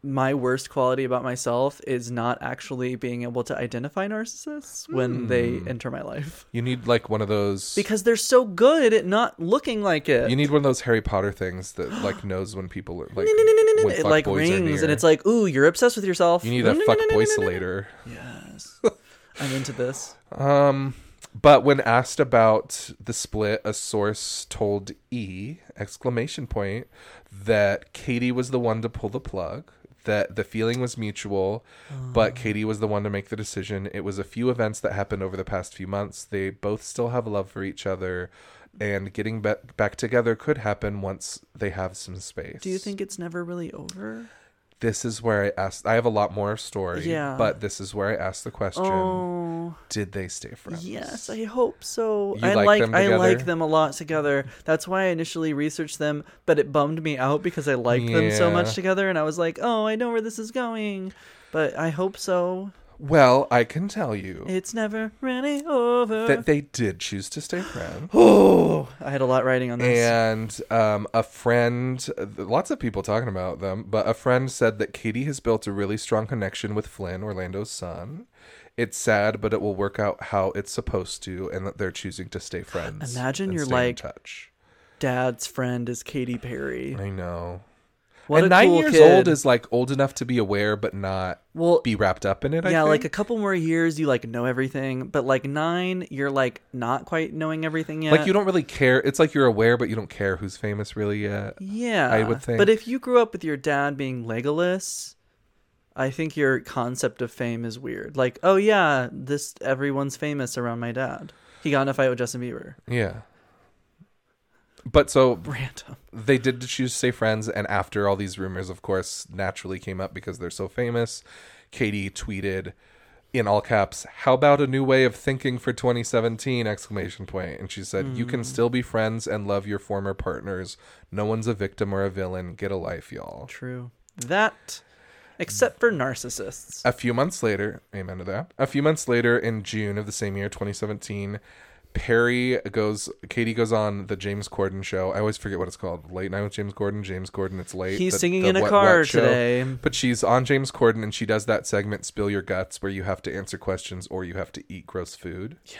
my worst quality about myself is not actually being able to identify narcissists when they Hmm. enter my life You need like one of those. because they're so good at not looking like it. you need one of those Harry Potter things that like knows when people are like when it like rings and it's like, ooh, you're obsessed with yourself. you need a fuck boysolator. Yes, I'm into this. Um, but when asked about the split, a source told E exclamation point that Katy was the one to pull the plug. That the feeling was mutual, but Katy was the one to make the decision. It was a few events that happened over the past few months. They both still have a love for each other, and getting ba- back together could happen once they have some space. Do you think it's never really over? This is where I asked? I have a lot more story, Yeah. but this is where I asked the question: Oh, Did they stay friends? yes, I hope so. You I like like I like them a lot together. That's why I initially researched them, but it bummed me out because I liked them so much together, and I was like, oh, I know where this is going. But I hope so. Well, I can tell you It's never really over. that they did choose to stay friends. oh, *gasps* I had a lot writing on this. And um, a friend, lots of people talking about them, but a friend said that Katy has built a really strong connection with Flynn, Orlando's son. It's sad, but it will work out how it's supposed to, and that they're choosing to stay friends. Imagine and you're stay in like- touch. dad's friend is Katy Perry. I know. What and a nine cool years kid. old is like old enough to be aware, but not well, be wrapped up in it. I yeah, like a couple more years, you like know everything, but like nine, you're like not quite knowing everything yet. like you don't really care. It's like you're aware, but you don't care who's famous really yet. Yeah, I would think. But if you grew up with your dad being Legolas, I think your concept of fame is weird. Like, oh yeah, this everyone's famous around my dad. He got in a fight with Justin Bieber. Yeah. But so Random. they did choose to stay friends, and after all these rumors, of course, naturally came up because they're so famous. Katy tweeted in all caps, "How about a new way of thinking for 2017?" exclamation point. And she said, "You can hmm. still be friends and love your former partners. No one's a victim or a villain. Get a life, y'all." True. That, except for narcissists. A few months later, amen to that. A few months later, in June of the same year, 2017, Perry goes, Katy goes on the James Corden show. I always forget what it's called. Late Night with James Corden. James Corden, it's late. He's The- singing the in a What car What today. But she's on James Corden and she does that segment, Spill Your Guts, where you have to answer questions or you have to eat gross food. Yeah.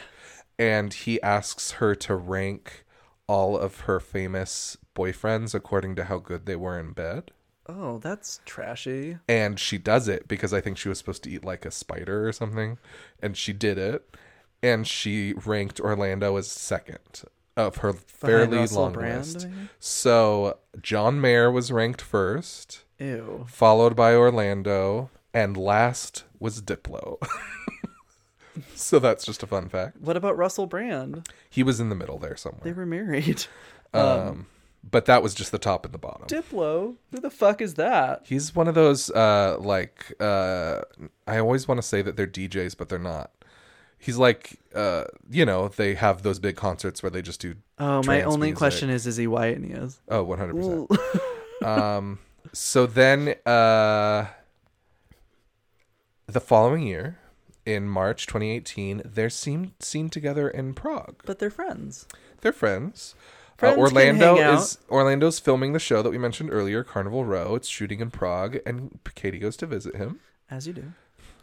And he asks her to rank all of her famous boyfriends according to how good they were in bed Oh, that's trashy. and she does it because I think she was supposed to eat like a spider or something, and she did it, and she ranked Orlando as second of her fairly long Brand, list. maybe? So John Mayer was ranked first, Ew. followed by Orlando, and last was Diplo. *laughs* so that's just a fun fact. What about Russell Brand? He was in the middle there somewhere. They were married. *laughs* Um, but that was just the top and the bottom. Diplo? Who the fuck is that? He's one of those uh like uh I always want to say that they're DJs but they're not. He's like uh you know, they have those big concerts where they just do Oh, my only music. question is: Is he white? And he is. oh 100%. Um *laughs* so then uh the following year in March 2018 they're seen seen together in Prague. but they're friends. They're friends. Uh, Orlando is Orlando's filming the show that we mentioned earlier, Carnival Row. It's shooting in Prague, and Katy goes to visit him. As you do.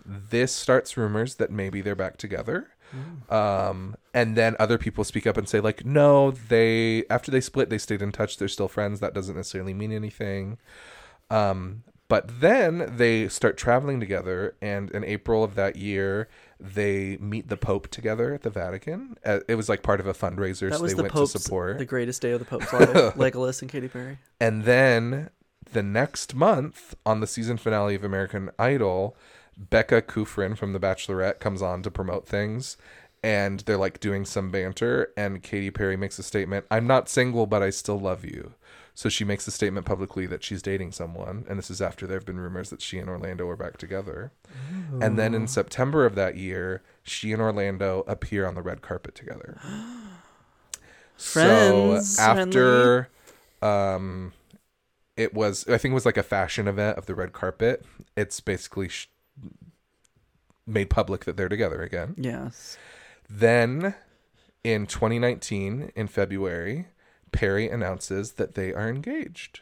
This starts rumors that maybe they're back together. Mm. Um, and then other people speak up and say like, no, they after they split, they stayed in touch. They're still friends. That doesn't necessarily mean anything. Um, but then they start traveling together, and in April of that year, they meet the Pope together at the Vatican. Uh, it was like part of a fundraiser, That so was they the went Pope's to support. the greatest day of the Pope's life. *laughs* Legolas and Katy Perry. And then the next month, on the season finale of American Idol, Becca Kufrin from The Bachelorette comes on to promote things. And they're like doing some banter. And Katy Perry makes a statement I'm not single, but I still love you. So she makes a statement publicly that she's dating someone. And this is after there have been rumors that she and Orlando are back together. And then in September of that year, she and Orlando appear on the red carpet together. *gasps* Friends so after um it was i think it was like a fashion event of the red carpet it's basically sh- made public that they're together again. Yes. then in 2019 in february perry announces that they are engaged.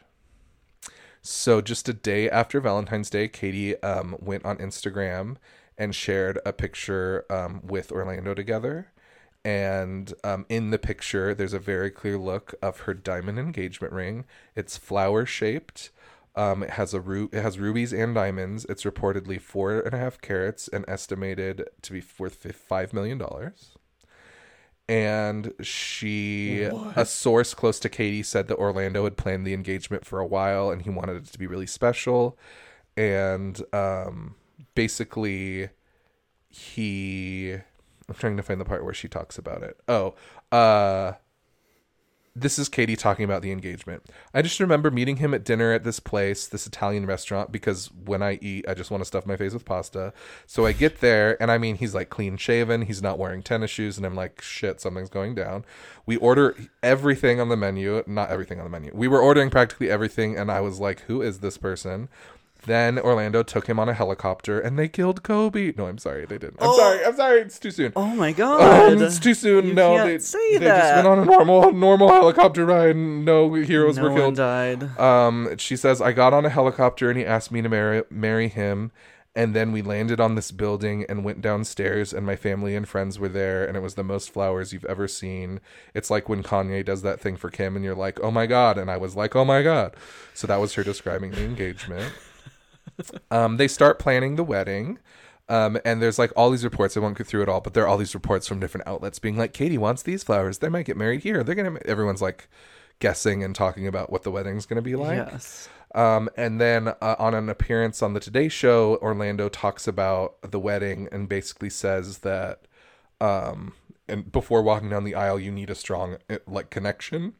So just a day after valentine's day katy um, went on instagram and shared a picture um, with orlando together. And um, in the picture there's a very clear look of her diamond engagement ring. It's flower shaped um, it has a ru- it has rubies and diamonds. It's reportedly four and a half carats and estimated to be worth five million dollars. And she a source close to katy said that orlando had planned the engagement for a while and he wanted it to be really special. And um, basically he I'm trying to find the part where she talks about it. Oh, uh this is Katy talking about the engagement. I just remember meeting him at dinner at this place, this Italian restaurant, because when I eat, I just want to stuff my face with pasta. So I get there, and I mean, he's like clean shaven, he's not wearing tennis shoes, and I'm like, shit, something's going down. We order everything on the menu, not everything on the menu. We were ordering practically everything, and I was like, who is this person? Then Orlando took him on a helicopter and they killed Kobe. No, I'm sorry, they didn't. I'm Oh. sorry, I'm sorry, it's too soon. Oh my Um, god. it's too soon. You no, they, say they just went on a normal normal helicopter ride and no heroes no were one killed. died. Um, she says, I got on a helicopter and he asked me to marry marry him, And then we landed on this building and went downstairs, and my family and friends were there, and it was the most flowers you've ever seen. It's like when Kanye does that thing for Kim, and you're like, oh my God. And I was like, oh my God. So that was her describing the engagement. Um, they start planning the wedding. Um, and there's like all these reports. I won't go through it all, but there are all these reports from different outlets being like, Katy wants these flowers. They might get married here. They're going to, everyone's like guessing and talking about what the wedding's going to be like. yes. Um, and then uh, on an appearance on the Today Show, Orlando talks about the wedding and basically says that, um, and before walking down the aisle, you need a strong uh, like connection,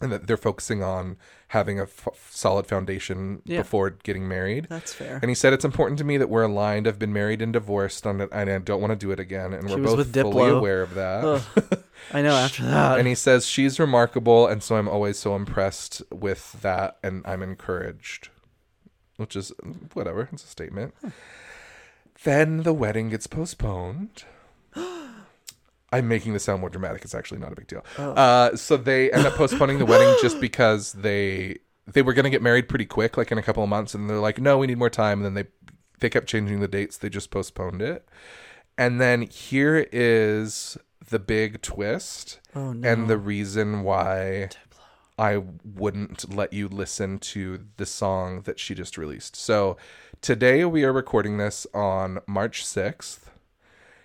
and that they're focusing on having a f- solid foundation Yeah. before getting married. That's fair. And he said, "It's important to me that we're aligned. I've been married and divorced, and I don't want to do it again. And She we're both fully aware of that." *laughs* I know after that. and he says she's remarkable and so i'm always so impressed with that and i'm encouraged which is whatever it's a statement then the wedding gets postponed *gasps* *gasps* i'm making this sound more dramatic it's actually not a big deal Oh. uh, so they end up postponing the wedding just *gasps* because they they were going to get married pretty quick like in a couple of months and they're like no we need more time and then they they kept changing the dates they just postponed it and then here is the big twist oh no. and the reason why I wouldn't let you listen to the song that she just released. So today we are recording this on March 6th.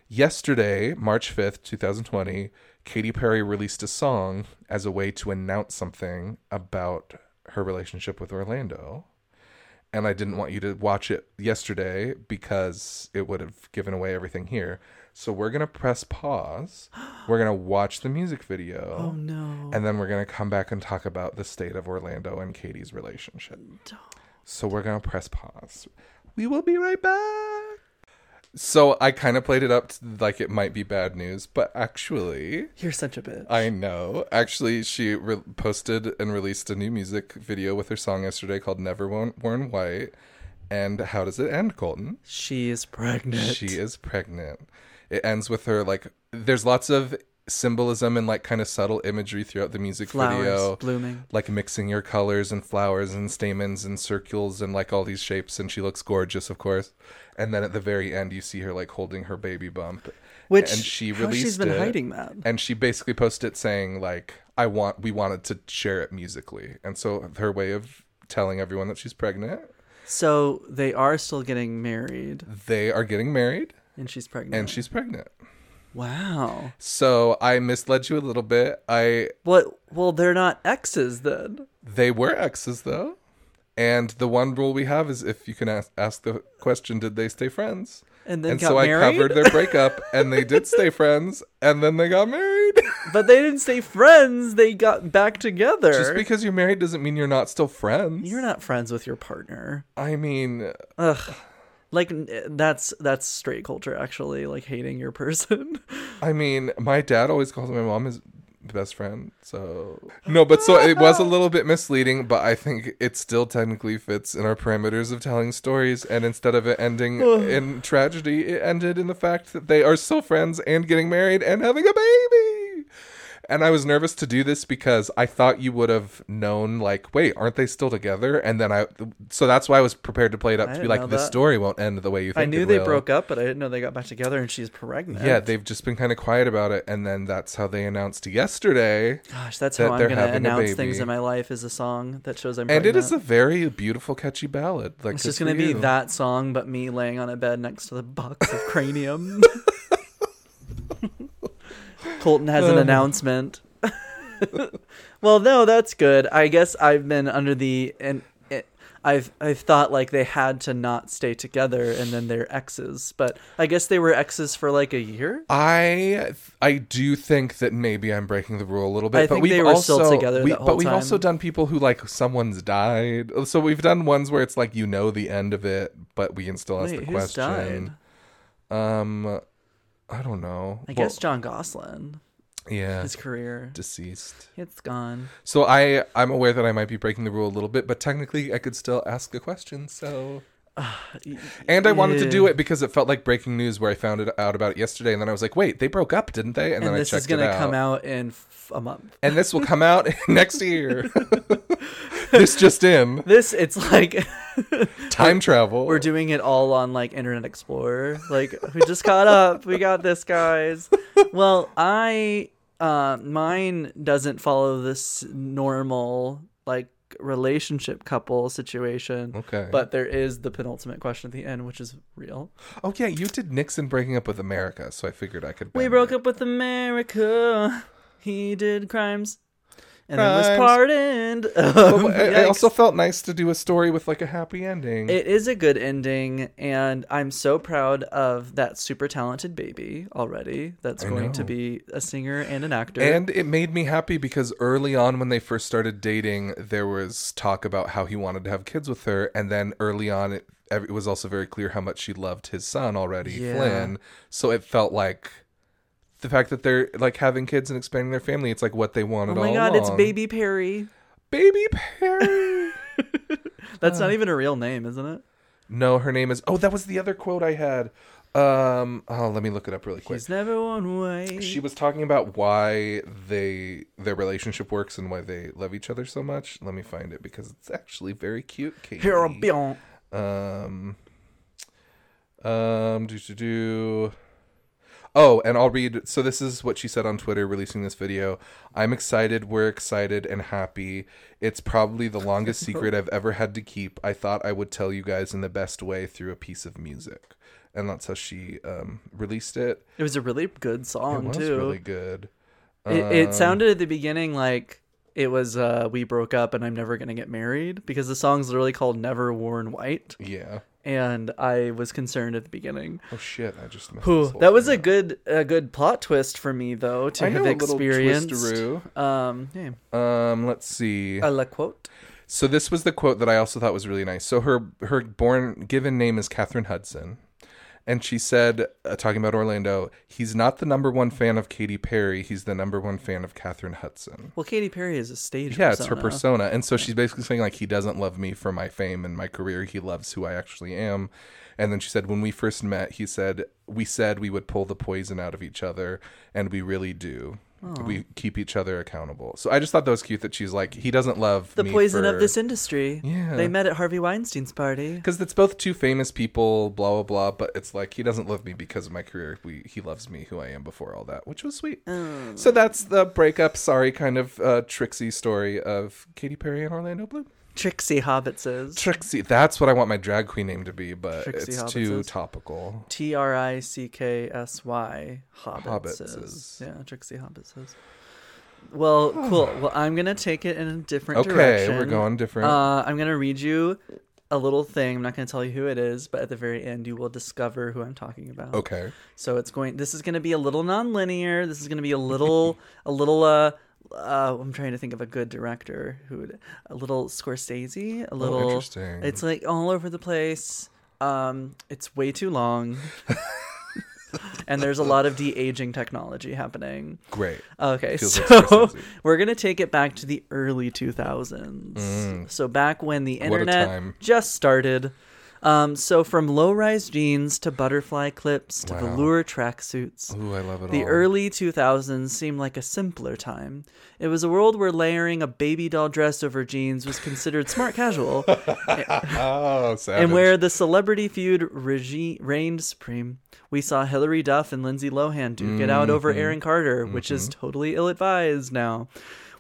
Yesterday, March 5th, 2020, Katy Perry released a song as a way to announce something about her relationship with Orlando. And I didn't want you to watch it yesterday because it would have given away everything here. So we're going to press pause. *gasps* We're going to watch the music video. oh no. And then we're going to come back and talk about the state of Orlando and Katy's relationship. So we're going to press pause. We will be right back. So I kind of played it up to, like it might be bad news, but actually, You're such a bitch. I know. Actually, she re- posted and released a new music video with her song yesterday called Never Worn White. And how does it end, Colton? she is pregnant. She is pregnant. It ends with her like there's lots of symbolism and like kind of subtle imagery throughout the music Flowers video. blooming. Like mixing your colors and flowers and stamens and circles and like all these shapes and she looks gorgeous of course. And then at the very end you see her like holding her baby bump. Which and she released she's been it. hiding that. And she basically posted it saying like I want we wanted to share it musically. And so her way of telling everyone that she's pregnant. So they are still getting married, They are getting married and she's pregnant. and she's pregnant. Wow. So I misled you a little bit. I What? Well, they're not exes then. they were exes though, and the one rule we have is if you can ask, ask the question, did they stay friends? And then and got so married. I covered their breakup, *laughs* and they did stay friends, and then they got married. *laughs* but they didn't stay friends. They got back together. Just because you're married doesn't mean you're not still friends. You're not friends with your partner. I mean, Ugh. Like eh, that's that's straight culture actually, like hating your person. *laughs* I mean, my dad always calls my mom his best friend. So no, but so it was a *laughs* little bit misleading, but I think it still technically fits in our parameters of telling stories. And instead of it ending *sighs* in tragedy, it ended in the fact that they are still friends and getting married and having a baby. And I was nervous to do this because I thought you would have known, like, wait, aren't they still together? And then I, so that's why I was prepared to play it up I to be like, this that. story won't end the way you think. I knew they will. broke up, but I didn't know they got back together and she's pregnant. Yeah, they've just been kind of quiet about it, and then that's how they announced yesterday. Gosh, that's that how I'm gonna announce things in my life is a song that shows I'm Pregnant. And it is a very beautiful, catchy ballad. Like It's just gonna be that song, but me laying on a bed next to the box of *laughs* cranium. *laughs* Colton has an Uh. announcement. *laughs* well, no, that's good. I guess I've been under the and it, I've I've thought like they had to not stay together and then they're exes, but I guess they were exes for like a year. I I do think that maybe I'm breaking the rule a little bit, I but we've they were also still together we, whole but we've also done people who like someone's died. So we've done ones where it's like you know the end of it, but we can still ask Wait, the who's died? question. Um, I don't know. I Well, guess Jon Gosselin, yeah, his career, deceased. it's gone. So I I'm aware that I might be breaking the rule a little bit, but technically I could still ask a question. So *sighs* And I wanted to do it because it felt like breaking news where I found it out about it yesterday, and then I was like, "Wait, they broke up, didn't they?" And, And then this I is gonna it out. come out in f- a month. and this will come out *laughs* next year. *laughs* this just in This it's like *laughs* time travel. we're doing it all on like Internet Explorer. Like we just caught up. We got this, guys. Well, I uh, mine doesn't follow this normal like relationship couple situation. Okay. But there is the penultimate question at the end, which is real. Oh yeah, you did Nixon breaking up with America, so I figured I could. We broke it. up with America. He did crimes. And then was pardoned. Um, I, I also felt nice to do a story with like a happy ending. It is a good ending, and I'm so proud of that super talented baby already. That's I going to be a singer and an actor. and it made me happy because early on when they first started dating, there was talk about how he wanted to have kids with her, and then early on it, it was also very clear how much she loved his son already, Yeah. Flynn. So it felt like the fact that they're like having kids and expanding their family, it's like what they wanted. oh my all god, it's. Baby Perry. baby Perry. *laughs* That's not even a real name, isn't it? no, her name is. Oh, that was the other quote I had. Um, oh, let me look it up really quick. He's never one way. she was talking about why they their relationship works and why they love each other so much. Let me find it because it's actually very cute. Katy. Here, Um, um, do do do. Oh, and I'll read. So this is what she said on Twitter, releasing this video. I'm excited. We're excited and happy. It's probably the longest *laughs* secret I've ever had to keep. I thought I would tell you guys in the best way through a piece of music, and that's how she um released it. It was a really good It song was too. really good. It, it Um, sounded at the beginning like it was uh, "We broke up and I'm never gonna get married" because the song's literally called "Never Worn White," Yeah. And I was concerned at the beginning. Oh shit! I just missed that was a good a good plot twist for me though to I have experienced. Um, yeah, Um, let's see. a la quote. So this was the quote that I also thought was really nice. So her her born given name is Katheryn Hudson, and she said, uh, talking about Orlando, he's not the number one fan of Katy Perry. He's the number one fan of Katheryn Hudson. Well, Katy Perry is a stage. Yeah, it's her persona. persona, and so she's basically saying like he doesn't love me for my fame and my career. He loves who I actually am. And then she said, when we first met, he said we said we would pull the poison out of each other, and we really do. We keep each other accountable. So I just thought that was cute that she's like he doesn't love The poison for- of this industry. Yeah. They met at Harvey Weinstein's party. because it's both two famous people, blah blah blah. But it's like he doesn't love me because of my career. We he loves me who I am before all that, which was sweet. Mm. So that's the breakup, sorry, kind of uh, tricksy story of Katy Perry and Orlando Bloom. Trixie Hobbitses. Trixie, that's what I want my drag queen name to be, but Trixie it's too topical. T R I C K S Y Hobbitses. Yeah, Trixie Hobbitses. Well, cool. Well, I'm gonna take it in a different Okay, direction. Okay, we're going different. Uh, I'm gonna read you a little thing. I'm not gonna tell you who it is, but at the very end, you will discover who I'm talking about. okay, So it's going. This is going to be a little non-linear. This is going to be a little, *laughs* a little. Uh, uh, I'm trying to think of a good director who would a little Scorsese, a little. Oh, interesting. It's like all over the place. Um, it's way too long. *laughs* and there's a lot of de-aging technology happening. great. Okay, Feels so like *laughs* we're gonna take it back to the early 2000s. So back when the Mm. Internet just started. Um, so from low-rise jeans to butterfly clips to Wow. velour tracksuits. Ooh, I love it The all. early 2000s seemed like a simpler time. It was a world where layering a baby doll dress over jeans was considered smart casual, *laughs* oh, savage. and where the celebrity feud regi- reigned supreme. We saw Hilary Duff and Lindsay Lohan duke it out over Mm-hmm. Aaron Carter, which is totally ill advised now.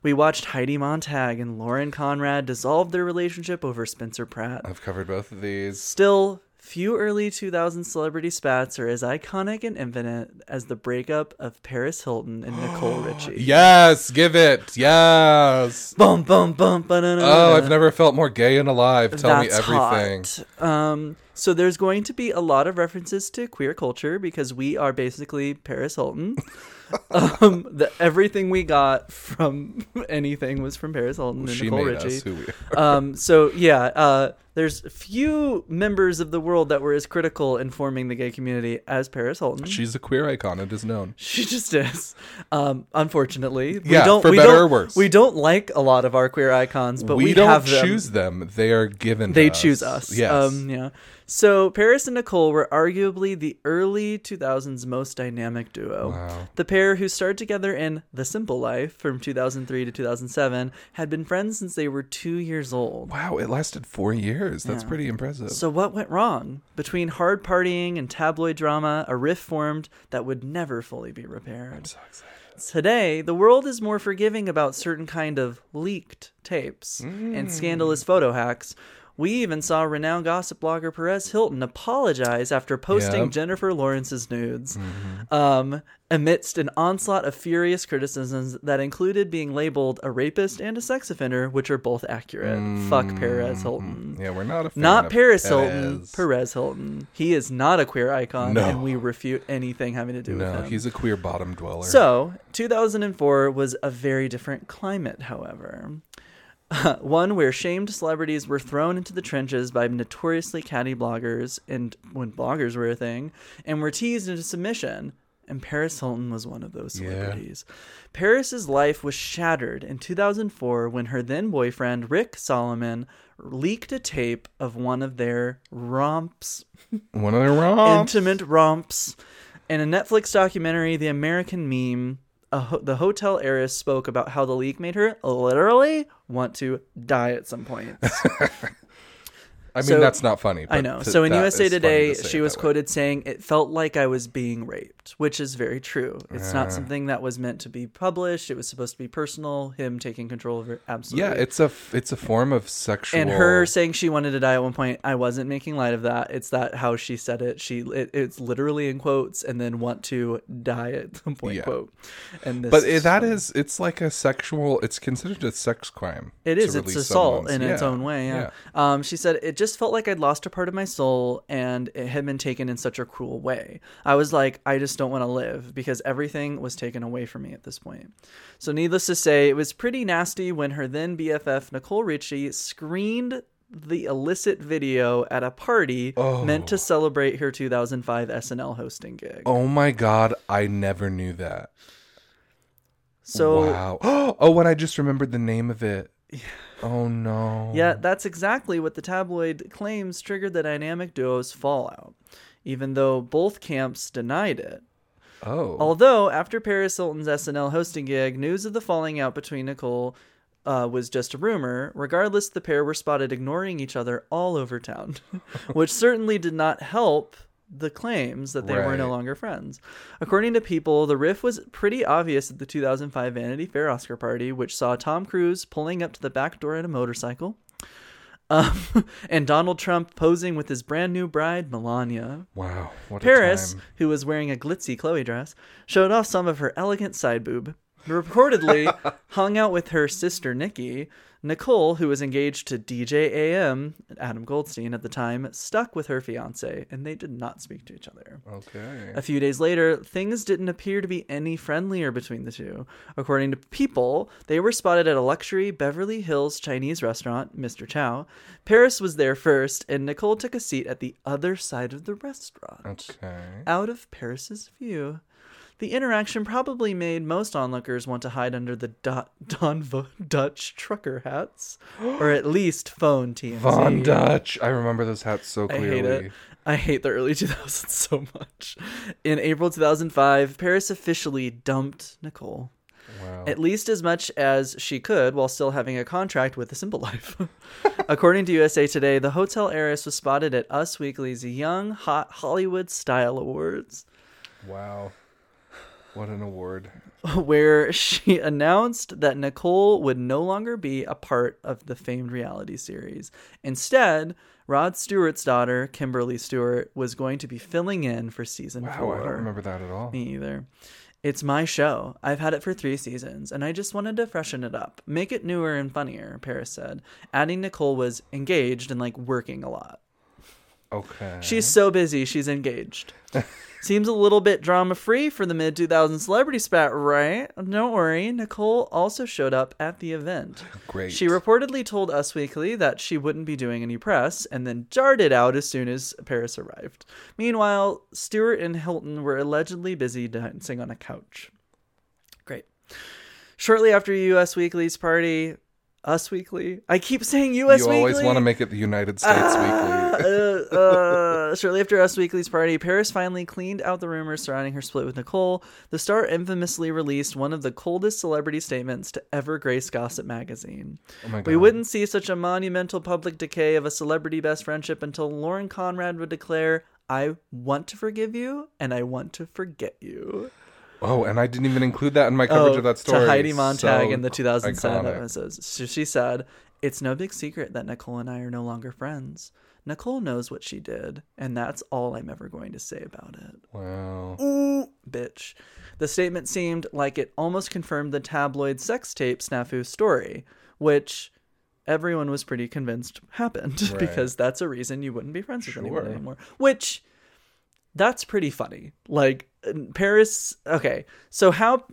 We watched Heidi Montag and Lauren Conrad dissolve their relationship over Spencer Pratt. I've covered both of these. Still, few early 2000 celebrity spats are as iconic and infinite as the breakup of Paris Hilton and Nicole *gasps* Richie. Yes, give it. Yes. Bum bum bum ba Oh, I've never felt more gay and alive. Tell me everything. Hot. Um, so there's going to be a lot of references to queer culture because we are basically Paris Hilton. *laughs* um, the, everything we got from *laughs* anything was from Paris Hilton and She Nicole Richie. us who we are. um, so yeah, uh, there's few members of the world that were as critical in forming the gay community as Paris Hilton. She's a queer icon. It is known. *laughs* She just is. Um, unfortunately, we Yeah, don't, for we better don't, or worse. We don't like a lot of our queer icons, but we, we, don't have them. choose them. They are given. They choose us. Yes. Um, yeah. So Paris and Nicole were arguably the early 2000s most dynamic duo. Wow. The pair, who starred together in The Simple Life from 2003 to 2007, had been friends since they were two years old. Wow, it lasted four years. That's Yeah. pretty impressive. So what went wrong? Between hard partying and tabloid drama, a rift formed that would never fully be repaired. so excited. Today, the world is more forgiving about certain kind of leaked tapes and mm. scandalous photo hacks. We even saw renowned gossip blogger Perez Hilton apologize after posting Yep. Jennifer Lawrence's nudes, um, amidst an onslaught of furious criticisms that included being labeled a rapist and a sex offender, which are both accurate. Fuck Perez Hilton. Yeah, we're not a fan Not of Paris Hilton, Perez. Perez Hilton. He is not a queer icon, No. and we refute anything having to do with No, him. he's a queer bottom dweller. So, 2004 was a very different climate, however. *laughs* One where shamed celebrities were thrown into the trenches by notoriously catty bloggers, and when bloggers were a thing, and were teased into submission. And Paris Hilton was one of those Yeah. celebrities. Paris's life was shattered in 2004 when her then boyfriend Rick Salomon leaked a tape of one of their romps one of their romps. intimate romps. In a Netflix documentary, The American Meme, ho- the hotel heiress spoke about how the leak made her literally want to die at some point. *laughs* I mean, So- that's not funny. I but know. th- So in that USA is funny Today, to say she was that way. quoted saying, "It felt like I was being raped," which is very true. It's not something that was meant to be published. It was supposed to be personal. Him taking control of it, absolutely. Yeah, it's a it's a form of sexual. and her saying she wanted to die at one point. I wasn't making light of that. It's that how she said it. She it, it's literally in quotes, and then want to die at some point Yeah. quote. And this But it, that is, it's like a sexual. It's considered a sex crime. It is. is. It's assault in its own way. Yeah. Um, she said it just felt like I'd lost a part of my soul, and it had been taken in such a cruel way. I was like, I just don't want to live because everything was taken away from me at this point. So, needless to say, it was pretty nasty when her then BFF Nicole Richie screened the illicit video at a party meant to oh. celebrate her 2005 SNL hosting gig. Oh my god, I never knew that. so. wow. *gasps* Oh, and I just remembered the name of it. *sighs* Oh no. Yeah, that's exactly what the tabloid claims triggered the dynamic duo's fallout, even though both camps denied it. Oh. Although, after Paris Hilton's SNL hosting gig, news of the falling out between Nicole uh, was just a rumor. Regardless, the pair were spotted ignoring each other all over town, *laughs* which certainly did not help the claims that they were no longer friends. According to People, the riff was pretty obvious at the 2005 Vanity Fair Oscar party, which saw Tom Cruise pulling up to the back door in a motorcycle. Um, *laughs* and Donald Trump posing with his brand new bride, Melania. Wow. What Paris, a time. who was wearing a glitzy Chloe dress, showed off some of her elegant side boob. Reportedly *laughs* hung out with her sister Nicky. Nicole, who was engaged to DJ AM, Adam Goldstein at the time, stuck with her fiance, and they did not speak to each other. Okay. A few days later, things didn't appear to be any friendlier between the two. According to People, they were spotted at a luxury Beverly Hills Chinese restaurant, Mr. Chow. Paris was there first, and Nicole took a seat at the other side of the restaurant, Okay. out of Paris's view. The interaction probably made most onlookers want to hide under the Do- Don Dutch trucker hats, or at least phone TMZ. Von Dutch. I remember those hats so clearly. I hate it. I hate the early *laughs* 2000s so much. In April 2005, Paris officially dumped Nicole. Wow. At least as much as she could while still having a contract with The Simple Life. *laughs* According to USA Today, the hotel heiress was spotted at Us Weekly's Young Hot Hollywood Style Awards, wow. What an award. *laughs* where she *laughs* announced that Nicole would no longer be a part of the famed reality series. Instead, Rod Stewart's daughter, Kimberly Stewart, was going to be filling in for season Wow, four. I don't remember that at all. Me either. It's my show. I've had it for three seasons, and I just wanted to freshen it up, make it newer and funnier, Paris said, adding Nicole was engaged and like working a lot. Okay. She's so busy, she's engaged. *laughs* Seems a little bit drama free for the mid 2000s celebrity spat, right? Don't worry, Nicole also showed up at the event. great. She reportedly told Us Weekly that she wouldn't be doing any press and then darted out as soon as Paris arrived. Meanwhile, Stewart and Hilton were allegedly busy dancing on a couch. Great. Shortly after US Weekly's party, Us Weekly. I keep saying U.S. Weekly. You Weekly. always want to make it the United States Ah, Weekly. uh, uh, *laughs* shortly after Us Weekly's party, Paris finally cleaned out the rumors surrounding her split with Nicole. The star infamously released one of the coldest celebrity statements to ever grace Gossip magazine. Oh. We wouldn't see such a monumental public decay of a celebrity best friendship until Lauren Conrad would declare, I want to forgive you and I want to forget you. Oh, and I didn't even include that in my coverage oh, of that story. Oh, To Heidi Montag So in the 2007 iconic. episodes. So she said, It's no big secret that Nicole and I are no longer friends. Nicole knows what she did, and that's all I'm ever going to say about it. Wow. Ooh, bitch. The statement seemed like it almost confirmed the tabloid sex tape snafu story, which everyone was pretty convinced happened *laughs* Right. because that's a reason you wouldn't be friends with anyone anymore. Which that's pretty funny. Like Paris, okay. So how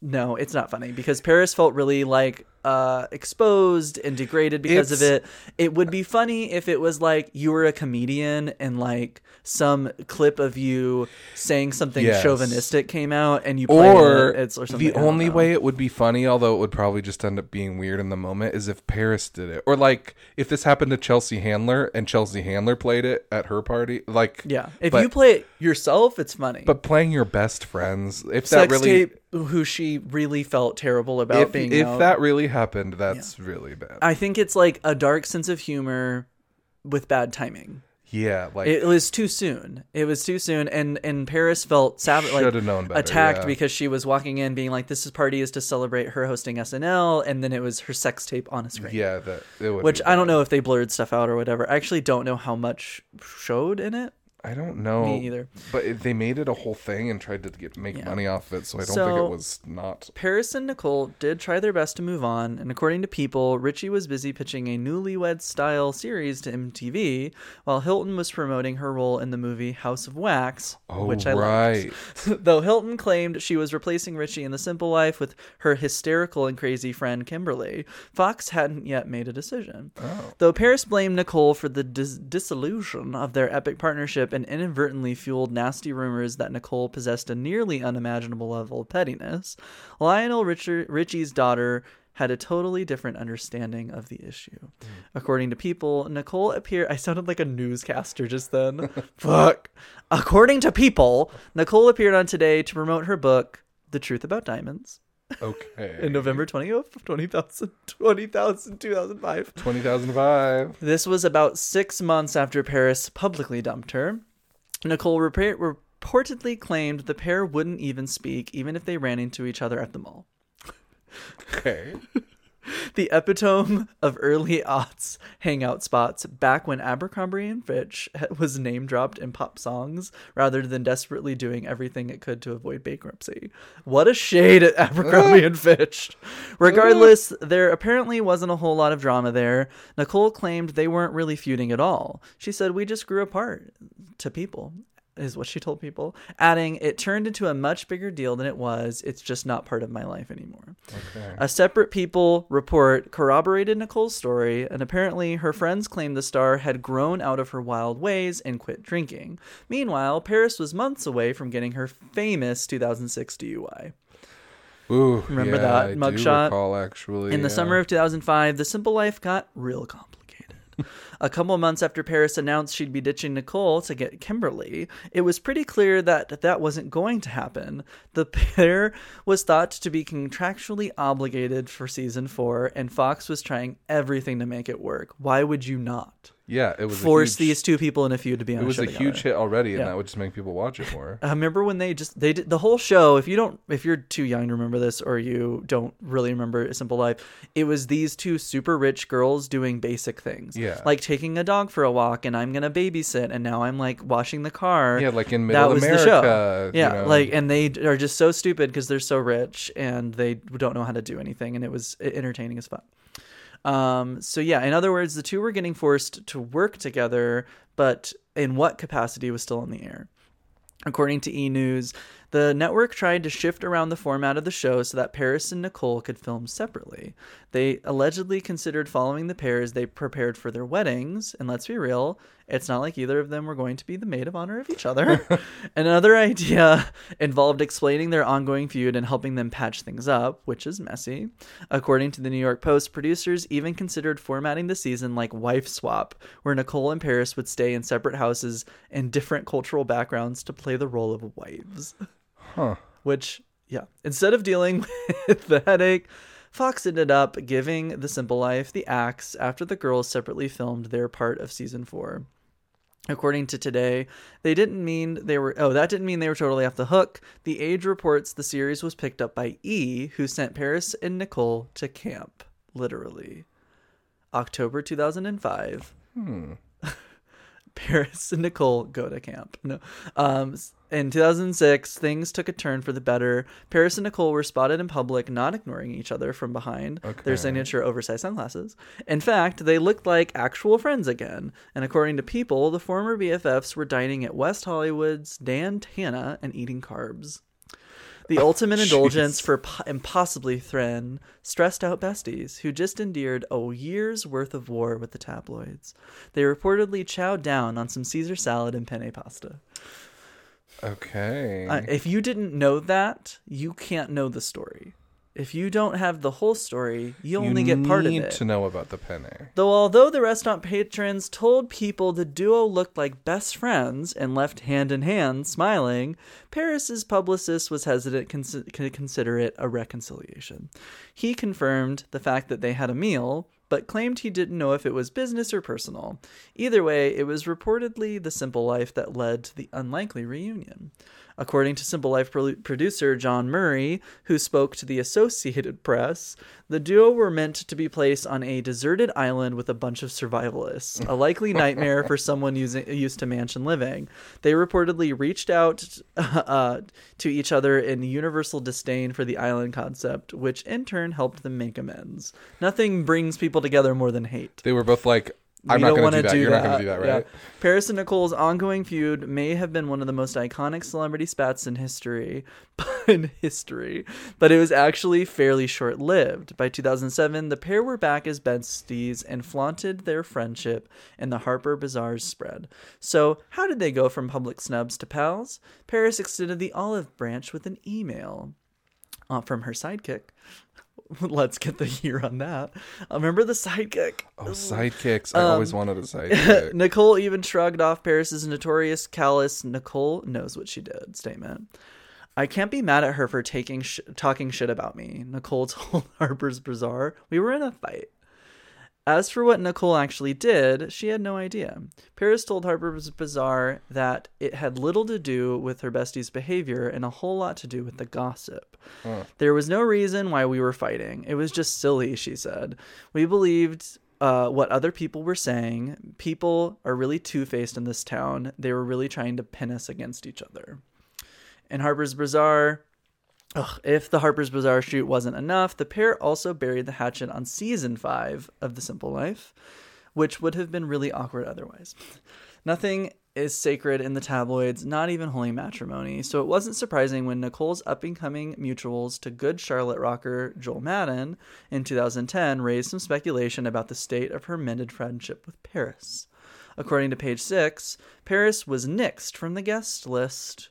no, it's not funny because Paris felt really like uh exposed and degraded because of it. It would be funny if it was like you were a comedian and like some clip of you saying something Yes. chauvinistic came out and you played Or it, it's or something. the only know. way it would be funny, although it would probably just end up being weird in the moment, is if Paris did it, or like if this happened to Chelsea Handler and Chelsea Handler played it at her party. Like, Yeah. If but- you play it yourself, it's funny. but playing your best friends, if that really, tape who she really felt terrible about if, being if out. that really happened, that's really bad. I think it's like a dark sense of humor with bad timing. yeah, like It was too soon. It was too soon, and and Paris felt savage, like better, attacked yeah. because she was walking in being like, "This is party is to celebrate her hosting SNL," and then it was her sex tape on a screen. yeah, that. Which I don't know if they blurred stuff out or whatever. I actually don't know how much showed in it. I don't know. Me either. But it, they made it a whole thing and tried to get make Yeah. money off of it, so I don't think it was not. Paris and Nicole did try their best to move on, and according to People, Richie was busy pitching a newlywed style series to MTV, while Hilton was promoting her role in the movie House of Wax, Oh, which I right. liked. *laughs* Though Hilton claimed she was replacing Richie in The Simple Life with her hysterical and crazy friend Kimberly, Fox hadn't yet made a decision. Oh. Though Paris blamed Nicole for the dis- dissolution of their epic partnership and inadvertently fueled nasty rumors that Nicole possessed a nearly unimaginable level of pettiness, Lionel Richard- Richie's daughter had a totally different understanding of the issue. Mm. According to People, Nicole appeared. I sounded like a newscaster just then. *laughs* Fuck. According to People, Nicole appeared on Today to promote her book, The Truth About Diamonds, Okay. in November 20, 20,000, 20,000, 2005. Twenty thousand five. This was about six months after Paris publicly dumped her. Nicole reportedly claimed the pair wouldn't even speak, even if they ran into each other at the mall. Okay. The epitome of early aughts hangout spots back when Abercrombie and Fitch was name dropped in pop songs rather than desperately doing everything it could to avoid bankruptcy. What a shade at Abercrombie and Fitch. Regardless, there apparently wasn't a whole lot of drama there. Nicole claimed they weren't really feuding at all. She said, We just grew apart to people. Is what she told people, adding, It turned into a much bigger deal than it was. It's just not part of my life anymore. Okay. A separate People report corroborated Nicole's story, and apparently her friends claimed the star had grown out of her wild ways and quit drinking. Meanwhile, Paris was months away from getting her famous 2006 DUI. Ooh, Remember yeah, that mugshot? recall, actually In the yeah. summer of 2005, The Simple Life got real complicated. *laughs* a couple months after Paris announced she'd be ditching Nicole to get Kimberly, it was pretty clear that that wasn't going to happen. The pair was thought to be contractually obligated for season four, and Fox was trying everything to make it work. Why would you not Yeah, it was force a huge, these two people in a feud to be on It was a huge together? hit already, and Yeah. that would just make people watch it more. I *laughs* uh, remember when they just they did the whole show. If you don't, if you're too young to remember this, or you don't really remember A Simple Life, it was these two super rich girls doing basic things. Yeah. like taking a dog for a walk, and I'm gonna babysit, and now I'm like washing the car. Yeah, like in that Middle was America. the show. you Yeah, know. like and they are just so stupid because they're so rich and they don't know how to do anything, and it was entertaining as fuck. Um, so yeah, in other words, the two were getting forced to work together, but in what capacity was still in the air. According to E! News, the network tried to shift around the format of the show so that Paris and Nicole could film separately. They allegedly considered following the pair as they prepared for their weddings, and let's be real, It's not like either of them were going to be the maid of honor of each other. *laughs* Another idea *laughs* involved explaining their ongoing feud and helping them patch things up, which is messy. According to the New York Post, producers even considered formatting the season like Wife Swap, where Nicole and Paris would stay in separate houses and different cultural backgrounds to play the role of wives. Huh. Which, yeah, instead of dealing *laughs* with the headache, Fox ended up giving The Simple Life the axe after the girls separately filmed their part of season four. According to Today, they didn't mean they were. Oh, that didn't mean they were totally off the hook. The Age reports the series was picked up by E, who sent Paris and Nicole to camp, literally. October 2005. Hmm. *laughs* Paris and Nicole go to camp. No. Um, in 2006, things took a turn for the better. Paris and Nicole were spotted in public not ignoring each other from behind Okay. their signature oversized sunglasses. In fact, they looked like actual friends again. And according to People, the former BFFs were dining at West Hollywood's Dan Tana and eating carbs. The oh, ultimate indulgence for po- impossibly thin, stressed out besties who just endured a year's worth of war with the tabloids. They reportedly chowed down on some Caesar salad and penne pasta. Okay. Uh, if you didn't know that, you can't know the story. If you don't have the whole story, you only get part of need it. to know about the penne. Though although the restaurant patrons told people the duo looked like best friends and left hand in hand smiling, Paris's publicist was hesitant cons- to consider it a reconciliation. He confirmed the fact that they had a meal, but claimed he didn't know if it was business or personal. Either way, it was reportedly the simple life that led to the unlikely reunion. According to Simple Life pro- producer John Murray, who spoke to the Associated Press, the duo were meant to be placed on a deserted island with a bunch of survivalists, a likely nightmare for someone using, used to mansion living. They reportedly reached out *laughs* uh, to each other in universal disdain for the island concept, which in turn helped them make amends. Nothing brings people together more than hate. They were both like, I'm not going to do that. You're not going to do that, Yeah. right? Paris and Nicole's ongoing feud may have been one of the most iconic celebrity spats in history, *laughs* in history, but it was actually fairly short-lived. By 2007, the pair were back as besties and flaunted their friendship in the Harper Bazaar's spread. So, how did they go from public snubs to pals? Paris extended the olive branch with an email uh, from her sidekick. *laughs* Let's get the year on that. Uh, remember the sidekick? Oh, sidekicks. I Um, always wanted a sidekick. *laughs* Nicole even shrugged off Paris's notorious callous Nicole knows what she did statement. I can't be mad at her for taking sh- talking shit about me. Nicole *laughs* told Harper's Bazaar, "We were in a fight." As for what Nicole actually did, she had no idea. Paris told Harper's Bazaar that it had little to do with her bestie's behavior and a whole lot to do with the gossip. There was no reason why we were fighting. It was just silly, she said. We believed uh, what other people were saying. People are really two faced in this town. They were really trying to pin us against each other. In Harper's Bazaar, ugh, if the Harper's Bazaar shoot wasn't enough, the pair also buried the hatchet on season five of The Simple Life, which would have been really awkward otherwise. Nothing is sacred in the tabloids, not even holy matrimony, so it wasn't surprising when Nicole's up and coming mutuals to Good Charlotte rocker Joel Madden in 2010 raised some speculation about the state of her mended friendship with Paris. According to page six, Paris was nixed from the guest list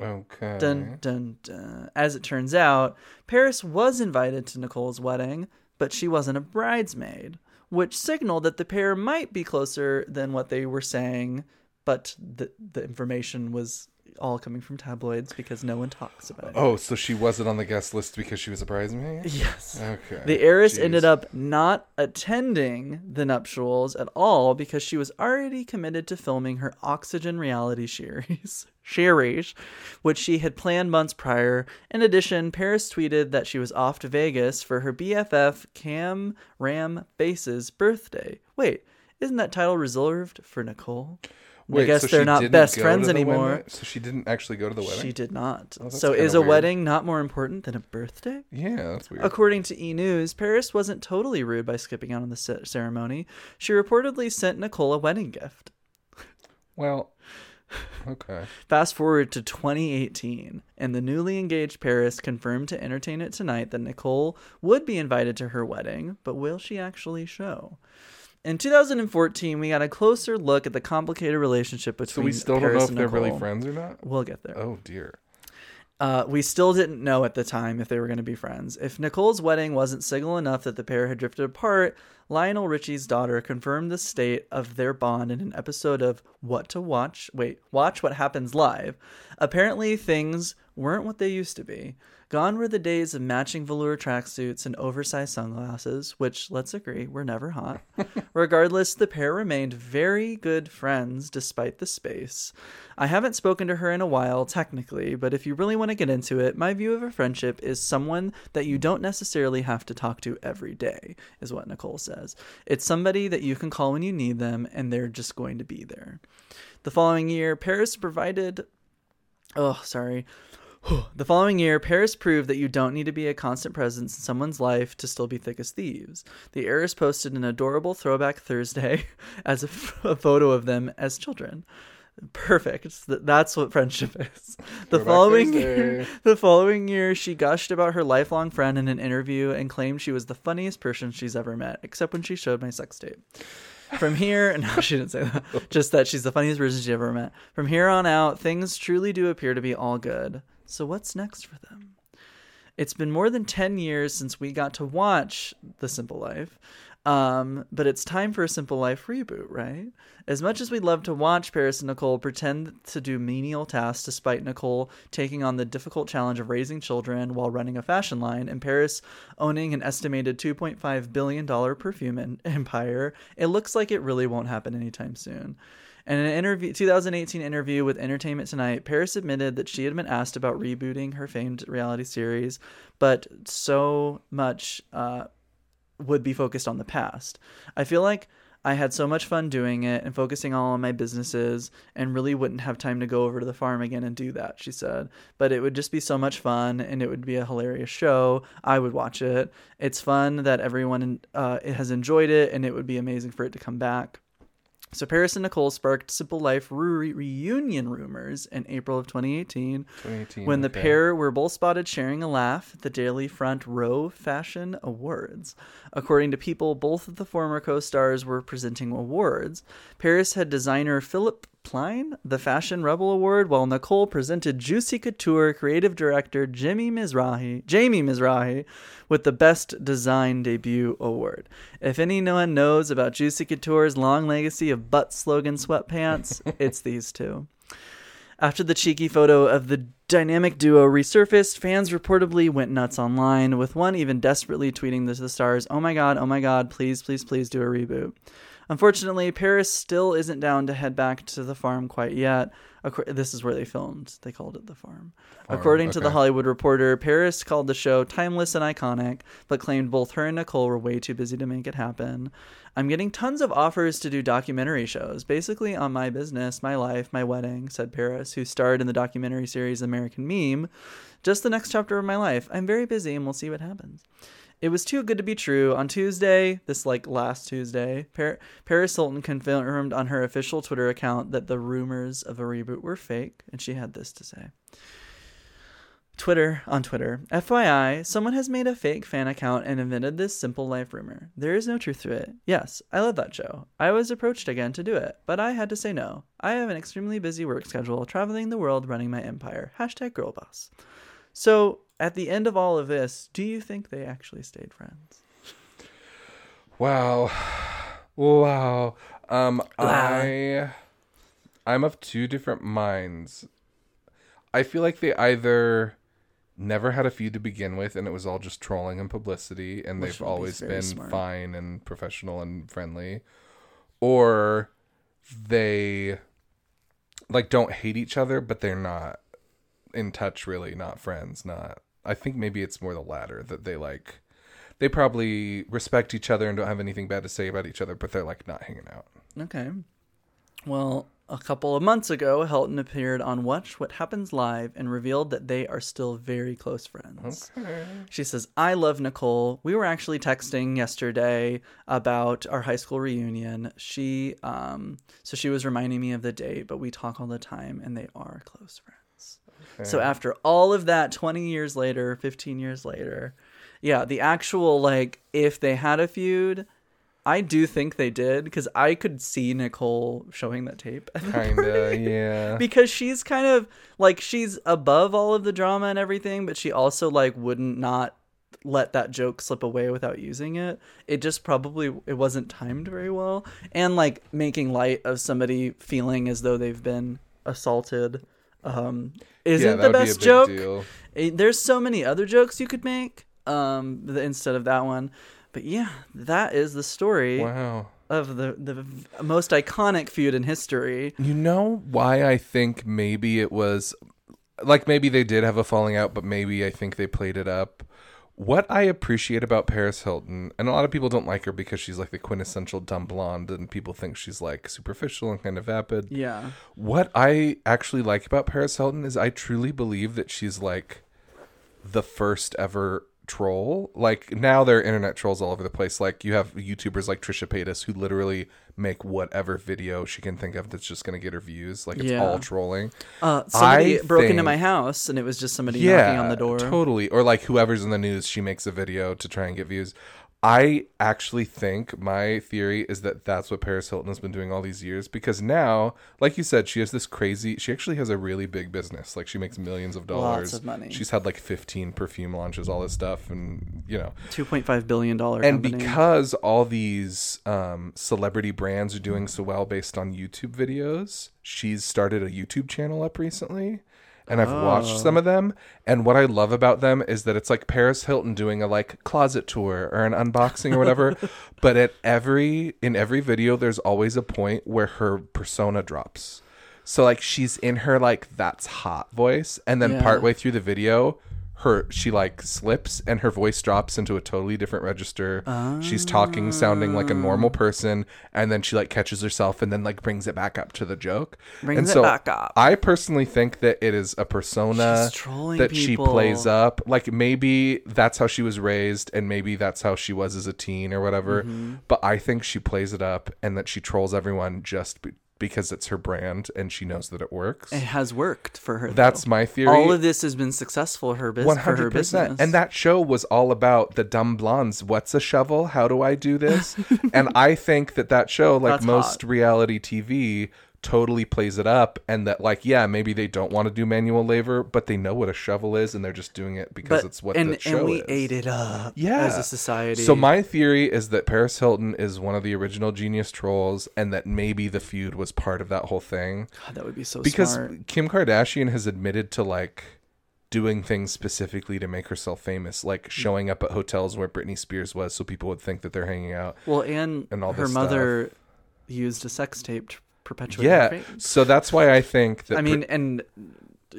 Okay. Dun dun dun. As it turns out, Paris was invited to Nicole's wedding, but she wasn't a bridesmaid, which signaled that the pair might be closer than what they were saying, but the the information was all coming from tabloids because no one talks about it. Oh, so she wasn't on the guest list because she was a bridesmaid? Yes. Okay. The heiress Jeez. ended up not attending the nuptials at all because she was already committed to filming her Oxygen reality series, *laughs* series, which she had planned months prior. In addition, Paris tweeted that she was off to Vegas for her BFF Cam Ram Base's birthday. Wait, isn't that title reserved for Nicole? I guess so they're not best friends anymore. wedding? So she didn't actually go to the wedding? She did not. Oh, so is a weird. wedding not more important than a birthday? Yeah, that's weird. According to E! News, Paris wasn't totally rude by skipping out on the ce- ceremony. She reportedly sent Nicole a wedding gift. Well, okay. *laughs* Fast forward to 2018, and the newly engaged Paris confirmed to Entertainment Tonight that Nicole would be invited to her wedding, but will she actually show? In 2014, we got a closer look at the complicated relationship between So we still Paris don't know if they're really friends or not. We'll get there. Oh dear. Uh, we still didn't know at the time if they were going to be friends. If Nicole's wedding wasn't signal enough that the pair had drifted apart, Lionel Richie's daughter confirmed the state of their bond in an episode of What to Watch. Wait, Watch What Happens Live. Apparently, things weren't what they used to be. Gone were the days of matching velour tracksuits and oversized sunglasses, which, let's agree, were never hot. *laughs* Regardless, the pair remained very good friends despite the space. I haven't spoken to her in a while, technically, but if you really want to get into it, my view of a friendship is someone that you don't necessarily have to talk to every day, is what Nicole says. It's somebody that you can call when you need them, and they're just going to be there. The following year, Paris provided. Oh, sorry. *sighs* The following year, Paris proved that you don't need to be a constant presence in someone's life to still be thick as thieves. The heiress posted an adorable throwback Thursday *laughs* as a, f- a photo of them as children. Perfect. That's what friendship *laughs* is. The Throwback following Thursday. year, the following year, she gushed about her lifelong friend in an interview and claimed she was the funniest person she's ever met, except when she showed my sex tape. From here, *laughs* no, she didn't say that. Just that she's the funniest person she ever met. From here on out, things truly do appear to be all good. So what's next for them? It's been more than 10 years since we got to watch The Simple Life. Um, but it's time for a Simple Life reboot, right? As much as we'd love to watch Paris and Nicole pretend to do menial tasks despite Nicole taking on the difficult challenge of raising children while running a fashion line and Paris owning an estimated $2.5 billion perfume empire, it looks like it really won't happen anytime soon. In an interview, 2018 interview with Entertainment Tonight, Paris admitted that she had been asked about rebooting her famed reality series, but so much uh, would be focused on the past. I feel like I had so much fun doing it and focusing all on my businesses and really wouldn't have time to go over to the farm again and do that, she said. But it would just be so much fun and it would be a hilarious show. I would watch it. It's fun that everyone uh, has enjoyed it and it would be amazing for it to come back. So Paris and Nicole sparked Simple Life re- reunion rumors in April of 2018 2018. when the okay. pair were both spotted sharing a laugh at the Daily Front Row Fashion Awards. According to People, both of the former co stars were presenting awards. Paris had designer Philipp Plein the Fashion Rebel Award, while Nicole presented Juicy Couture creative director Jimmy Mizrahi, Jamie Mizrahi with the Best Design Debut Award. If anyone knows about Juicy Couture's long legacy of butt slogan sweatpants, *laughs* it's these two. After the cheeky photo of the dynamic duo resurfaced, fans reportedly went nuts online, with one even desperately tweeting to the stars, Oh my god, oh my god, please, please, please do a reboot. Unfortunately, Paris still isn't down to head back to the farm quite yet. This is where they filmed. They called it the farm. According to the. Hollywood Reporter, Paris called the show timeless and iconic, but claimed both her and Nicole were way too busy to make it happen. I'm getting tons of offers to do documentary shows, basically on my business, my life, my wedding, said Paris, who starred in the documentary series American Meme. Just the next chapter of my life. I'm very busy and we'll see what happens. It was too good to be true. On Tuesday, this like last Tuesday, Par- Paris Hilton confirmed on her official Twitter account that the rumors of a reboot were fake, and she had this to say. Twitter on Twitter. FYI, someone has made a fake fan account and invented this simple life rumor. There is no truth to it. Yes, I love that show. I was approached again to do it, but I had to say no. I have an extremely busy work schedule, traveling the world running my empire. Hashtag girlboss. So, at the end of all of this, do you think they actually stayed friends? Wow. Wow. Um I I'm of two different minds. I feel like they either never had a feud to begin with and it was all just trolling and publicity and Which they've would be always been smart. fine and professional and friendly. Or they like don't hate each other but they're not in touch really, not friends, not I think maybe it's more the latter that they like they probably respect each other and don't have anything bad to say about each other, but they're like not hanging out. Okay. Well, a couple of months ago, Hilton appeared on Watch What Happens Live and revealed that they are still very close friends. Okay. She says, I love Nicole. We were actually texting yesterday about our high school reunion. She, um, so she was reminding me of the date, but we talk all the time and they are close friends. So after all of that, 20 years later, 15 years later, yeah, the actual, like, if they had a feud, I do think they did because I could see Nicole showing that tape. *laughs* Kinda, yeah. because she's kind of like she's above all of the drama and everything, but she also like wouldn't not let that joke slip away without using it. It just probably it wasn't timed very well, and like making light of somebody feeling as though they've been assaulted um, isn't yeah, the would be best joke. deal. Eh, There's so many other jokes you could make um, instead of that one. But yeah, that is the story Wow. of the the most iconic feud in history. You know why I think maybe it was like maybe they did have a falling out, but maybe I think they played it up. What I appreciate about Paris Hilton, and a lot of people don't like her because she's like the quintessential dumb blonde, and people think she's like superficial and kind of vapid. Yeah. What I actually like about Paris Hilton is I truly believe that she's like the first ever troll. Like now there are internet trolls all over the place. Like you have YouTubers like Trisha Paytas who literally make whatever video she can think of that's just gonna get her views. Like it's Yeah. all trolling. Uh, somebody I broke into my house and it was just somebody Yeah, knocking on the door. totally. Or like whoever's in the news, she makes a video to try and get views. I actually think my theory is that that's what Paris Hilton has been doing all these years because now, like you said, she has this crazy. She actually has a really big business. Like she makes millions of dollars. Lots of money. She's had like 15 perfume launches, all this stuff, and you know, Two point five billion dollar and company. because all these um, celebrity brands are doing so well based on YouTube videos, she's started a YouTube channel up recently. And I've watched some oh. of them. And what I love about them is that it's like Paris Hilton doing a like closet tour or an unboxing or whatever. *laughs* but at every in every video there's always a point where her persona drops. So like she's in her like that's hot voice and then Yeah. partway through the video her she like slips and her voice drops into a totally different register. She's talking sounding like a normal person and then she like catches herself and then like brings it back up to the joke. Brings and it so back up. I personally think that it is a persona that she plays up. Like maybe that's how she was raised and maybe that's how she was as a teen or whatever. Mm-hmm. But I think she plays it up and that she trolls everyone just because it's her brand and she knows that it works. it has worked for her. That's though. my theory. All of this has been successful her bus- One for her business. and that show was all about the dumb blondes. What's a shovel? How do I do this? *laughs* and I think that that show, like That's most hot. reality TV, totally plays it up. And that, like, yeah, maybe they don't want to do manual labor, but they know what a shovel is, and they're just doing it because but it's what and the show and we is. ate it up yeah, as a society. So my theory is that Paris Hilton is one of the original genius trolls, and that maybe the feud was part of that whole thing God, that would be so because smart. Kim Kardashian has admitted to like doing things specifically to make herself famous, Mm. like showing up at hotels where Britney Spears was, so people would think that they're hanging out. Well, and, and all her mother used a sex tape to perpetuate. her Yeah, fame. so that's why I think that. I mean, and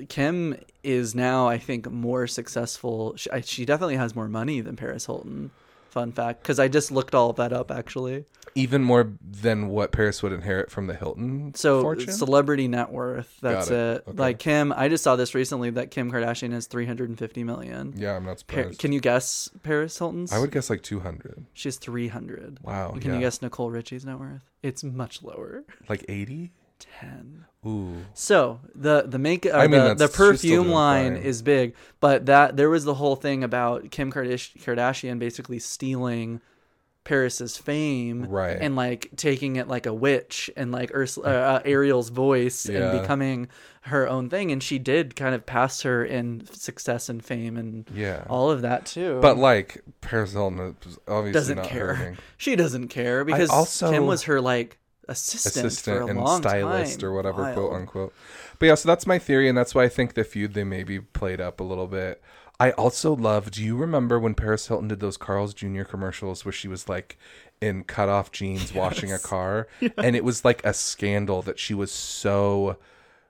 Kim is now, I think, more successful. She, I, she definitely has more money than Paris Hilton. Fun fact, because I just looked all of that up actually. even more than what Paris would inherit from the Hilton So fortune. celebrity net worth. That's Got it. it. Okay. Like Kim, I just saw this recently that Kim Kardashian has 350 million. yeah, I'm not Pa- surprised. can you guess Paris Hilton's? I would guess like 200, She has 300. Wow, And Can yeah. you guess Nicole Richie's net worth? It's much lower. like 80. 10. Ooh, So the the make uh, I mean, the, the perfume line fine. is big, but that there was the whole thing about Kim Kardashian basically stealing Paris's fame, Right. And like taking it like a witch and like Ursula, uh, *laughs* uh, Ariel's voice Yeah. and becoming her own thing, and she did kind of pass her in success and fame and yeah. all of that too. But like Paris Hilton obviously doesn't care. hurting. *laughs* She doesn't care because also- Kim was her like assistant, assistant for a and stylist time. or whatever, quote unquote. But yeah, so that's my theory, and that's why I think the feud they maybe played up a little bit. I also love. Do you remember when Paris Hilton did those Carl's Jr. commercials where she was like in cut off jeans washing a car, *laughs* and it was like a scandal that she was so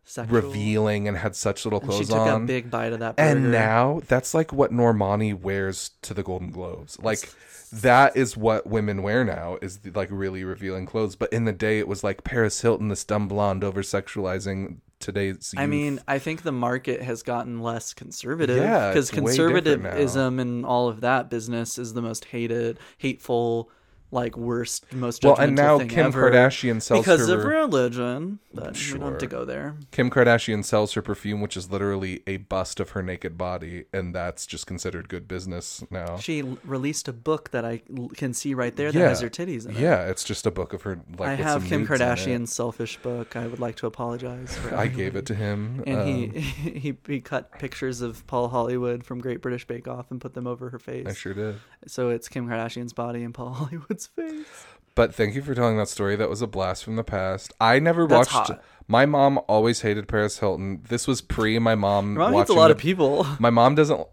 Sexual. revealing and had such little And she clothes took on. a big bite of that burger. And now that's like what Normani wears to the Golden Globes. Like that is what women wear now is the, like really revealing clothes. But in the day, it was like Paris Hilton, this dumb blonde, over sexualizing today's. I mean, I think the market has gotten less conservative Yeah, because now. conservatism and all of that business is the most hated, hateful, like worst, most Well, and now Kim ever Kardashian sells because her of religion. But we don't Sure. have to go there. Kim Kardashian sells her perfume, which is literally a bust of her naked body, and that's just considered good business now. She released a book that I can see right there that Yeah. has her titties in it. Yeah, it's just a book of her. Like I have Kim. Kardashian's selfish book. I would like to apologize. For I gave it to him. and um, he, *laughs* he he cut pictures of Paul Hollywood from Great British Bake Off and put them over her face. I sure did. So it's Kim Kardashian's body and Paul *laughs* Hollywood's face. But thank you for telling that story. That was a blast from the past. I never That's watched. hot. My mom always hated Paris Hilton. This was pre my mom. Your mom hates a lot the- of people. *laughs* My mom doesn't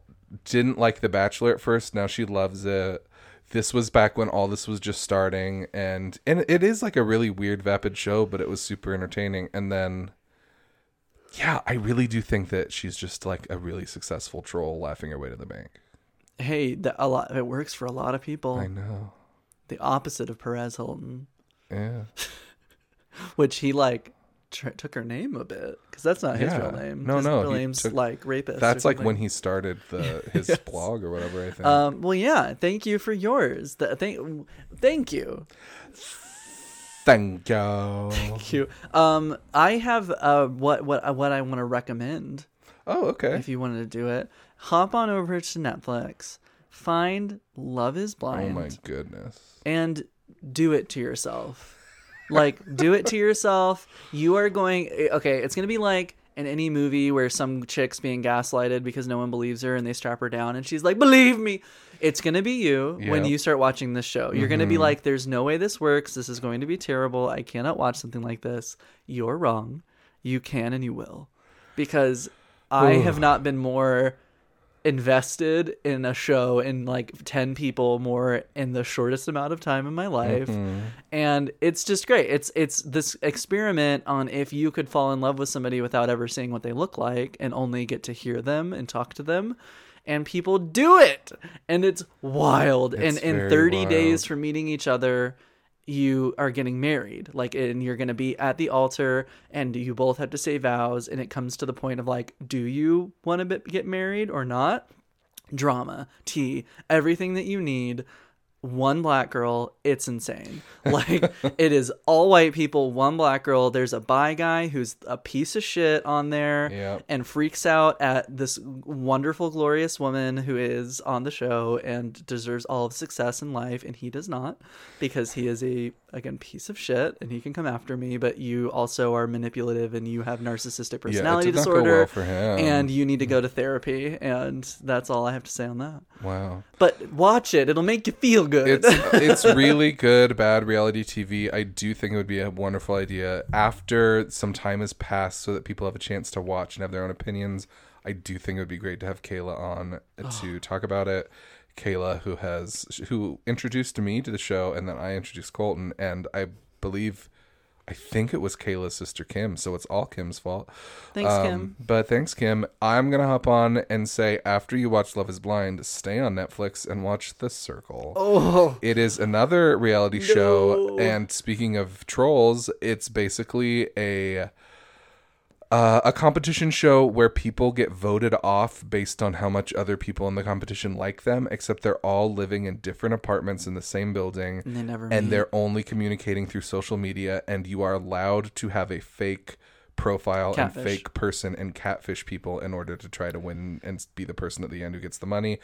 didn't like The Bachelor at first. Now she loves it. This was back when all this was just starting, and and it is like a really weird, vapid show, but it was super entertaining. And then, yeah, I really do think that she's just like a really successful troll, laughing her way to the bank. Hey, that a lot. It works for a lot of people. I know. The opposite of Perez Hilton, Yeah. *laughs* which he like tr- took her name a bit because that's not his Yeah. real name. No, his no, real name's took- like rapist. That's like when he started the *laughs* his Yes. blog or whatever. I think. Um. Well, yeah. Thank you for yours. The, thank. Thank you. Thank you. Thank you. Um. I have uh what what what I want to recommend Oh, okay. if you wanted to do it. Hop on over to Netflix. Find Love Is Blind. Oh my goodness. and do it to yourself. Like, do it to yourself. You are going, okay, it's going to be like in any movie where some chick's being gaslighted because no one believes her and they strap her down and she's like, believe me. It's going to be you when you start watching this show. You're going to be mm-hmm. like, there's no way this works. This is going to be terrible. I cannot watch something like this. You're wrong. You can and you will. Because I have not been more invested in a show in like 10 people more in the shortest amount of time in my life. Mm-hmm. And it's just great. It's it's this experiment on if you could fall in love with somebody without ever seeing what they look like and only get to hear them and talk to them and people do it! And it's wild. And in very 30 days from meeting each other you are getting married like and you're going to be at the altar and you both have to say vows and it comes to the point of like do you want to get married or not? Drama tea everything that you need one black girl it's insane like it is all white people one black girl there's a bi guy who's a piece of shit on there Yep. and freaks out at this wonderful glorious woman who is on the show and deserves all of success in life and he does not because he is a again piece of shit and he can come after me but you also are manipulative and you have narcissistic personality go disorder well for him. and you need to go to therapy and that's all i have to say on that wow. but watch it it'll make you feel good It's *laughs* it's really good bad reality TV. I do think it would be a wonderful idea after some time has passed so that people have a chance to watch and have their own opinions. I do think it would be great to have Kayla on *sighs* to talk about it. Kayla who has who introduced me to the show and then I introduced Colton and I believe I think it was Kayla's sister Kim, so it's all Kim's fault. Thanks, Um, Kim. But thanks, Kim. I'm gonna hop on and say after you watch Love Is Blind, stay on Netflix and watch The Circle. oh It is another reality show, and speaking of trolls, it's basically a uh, a competition show where people get voted off based on how much other people in the competition like them. Except they're all living in different apartments in the same building, And they never and meet. they're only communicating through social media. And you are allowed to have a fake profile Catfish. and fake person and catfish people in order to try to win and be the person at the end who gets the money.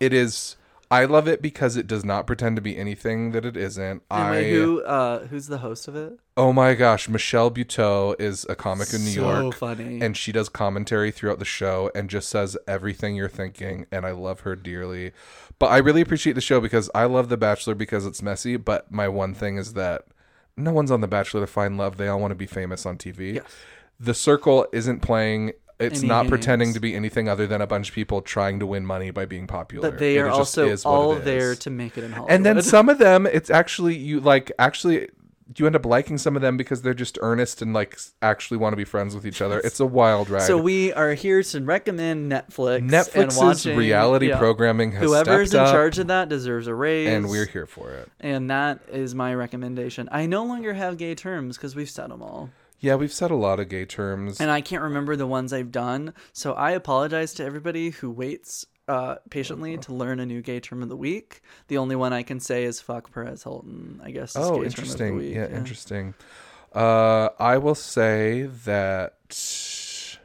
It is. I love it because it does not pretend to be anything that it isn't. And I who uh who's the host of it oh my gosh, Michelle Buteau is a comic in New so York, funny and she does commentary throughout the show and just says everything you're thinking, and I love her dearly. But I really appreciate the show because I love The Bachelor because it's messy. But my one thing is that no one's on The Bachelor to find love; they all want to be famous on TV. Yes. The Circle isn't playing. It's Any not pretending to be anything other than a bunch of people trying to win money by being popular. but they It are also all there to make it in Hollywood. And then *laughs* some of them, it's actually you like actually you end up liking some of them because they're just earnest and like actually want to be friends with each other. It's a wild ride. So we are here to recommend Netflix. and Netflix's watching, reality yeah. programming has Whoever's in up, charge of that deserves a raise, and we're here for it. And that is my recommendation. I no longer have gay terms because we've said them all, Yeah, we've said a lot of gay terms. and I can't remember the ones I've done. So I apologize to everybody who waits uh, patiently to learn a new gay term of the week. The only one I can say is "fuck Perez Hilton." I guess. Oh, gay interesting. Term of the week. yeah, interesting. Uh, I will say that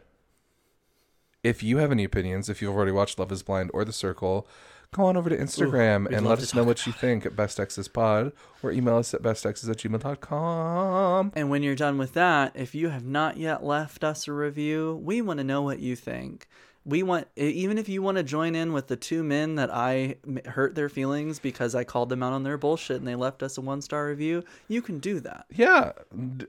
if you have any opinions, if you've already watched Love Is Blind or The Circle, go on over to Instagram we'd and let us know what you think at bestexespod or email us at bestexes at gmail.com. And when you're done with that, if you have not yet left us a review, we want to know what you think. We want, even if you want to join in with the two men that I hurt their feelings because I called them out on their bullshit and they left us a one star review, you can do that. Yeah,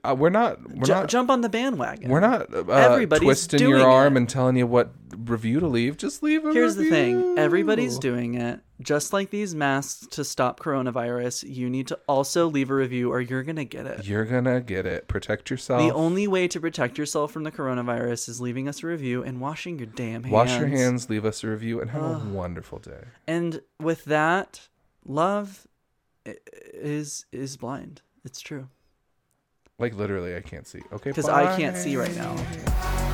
uh, we're not we're Ju- not jump on the bandwagon. we're not uh, Everybody's twisting doing your arm it. and telling you what review to leave. Just leave a Here's the thing everybody's doing it. Just like these masks to stop coronavirus, you need to also leave a review or you're going to get it. You're gonna get it. Protect yourself. The only way to protect yourself from the coronavirus is leaving us a review and washing your damn hands. Wash your hands, leave us a review, and have a wonderful day. And with that, love is is blind. It's true Like literally, I can't see. Okay, because I can't see right now.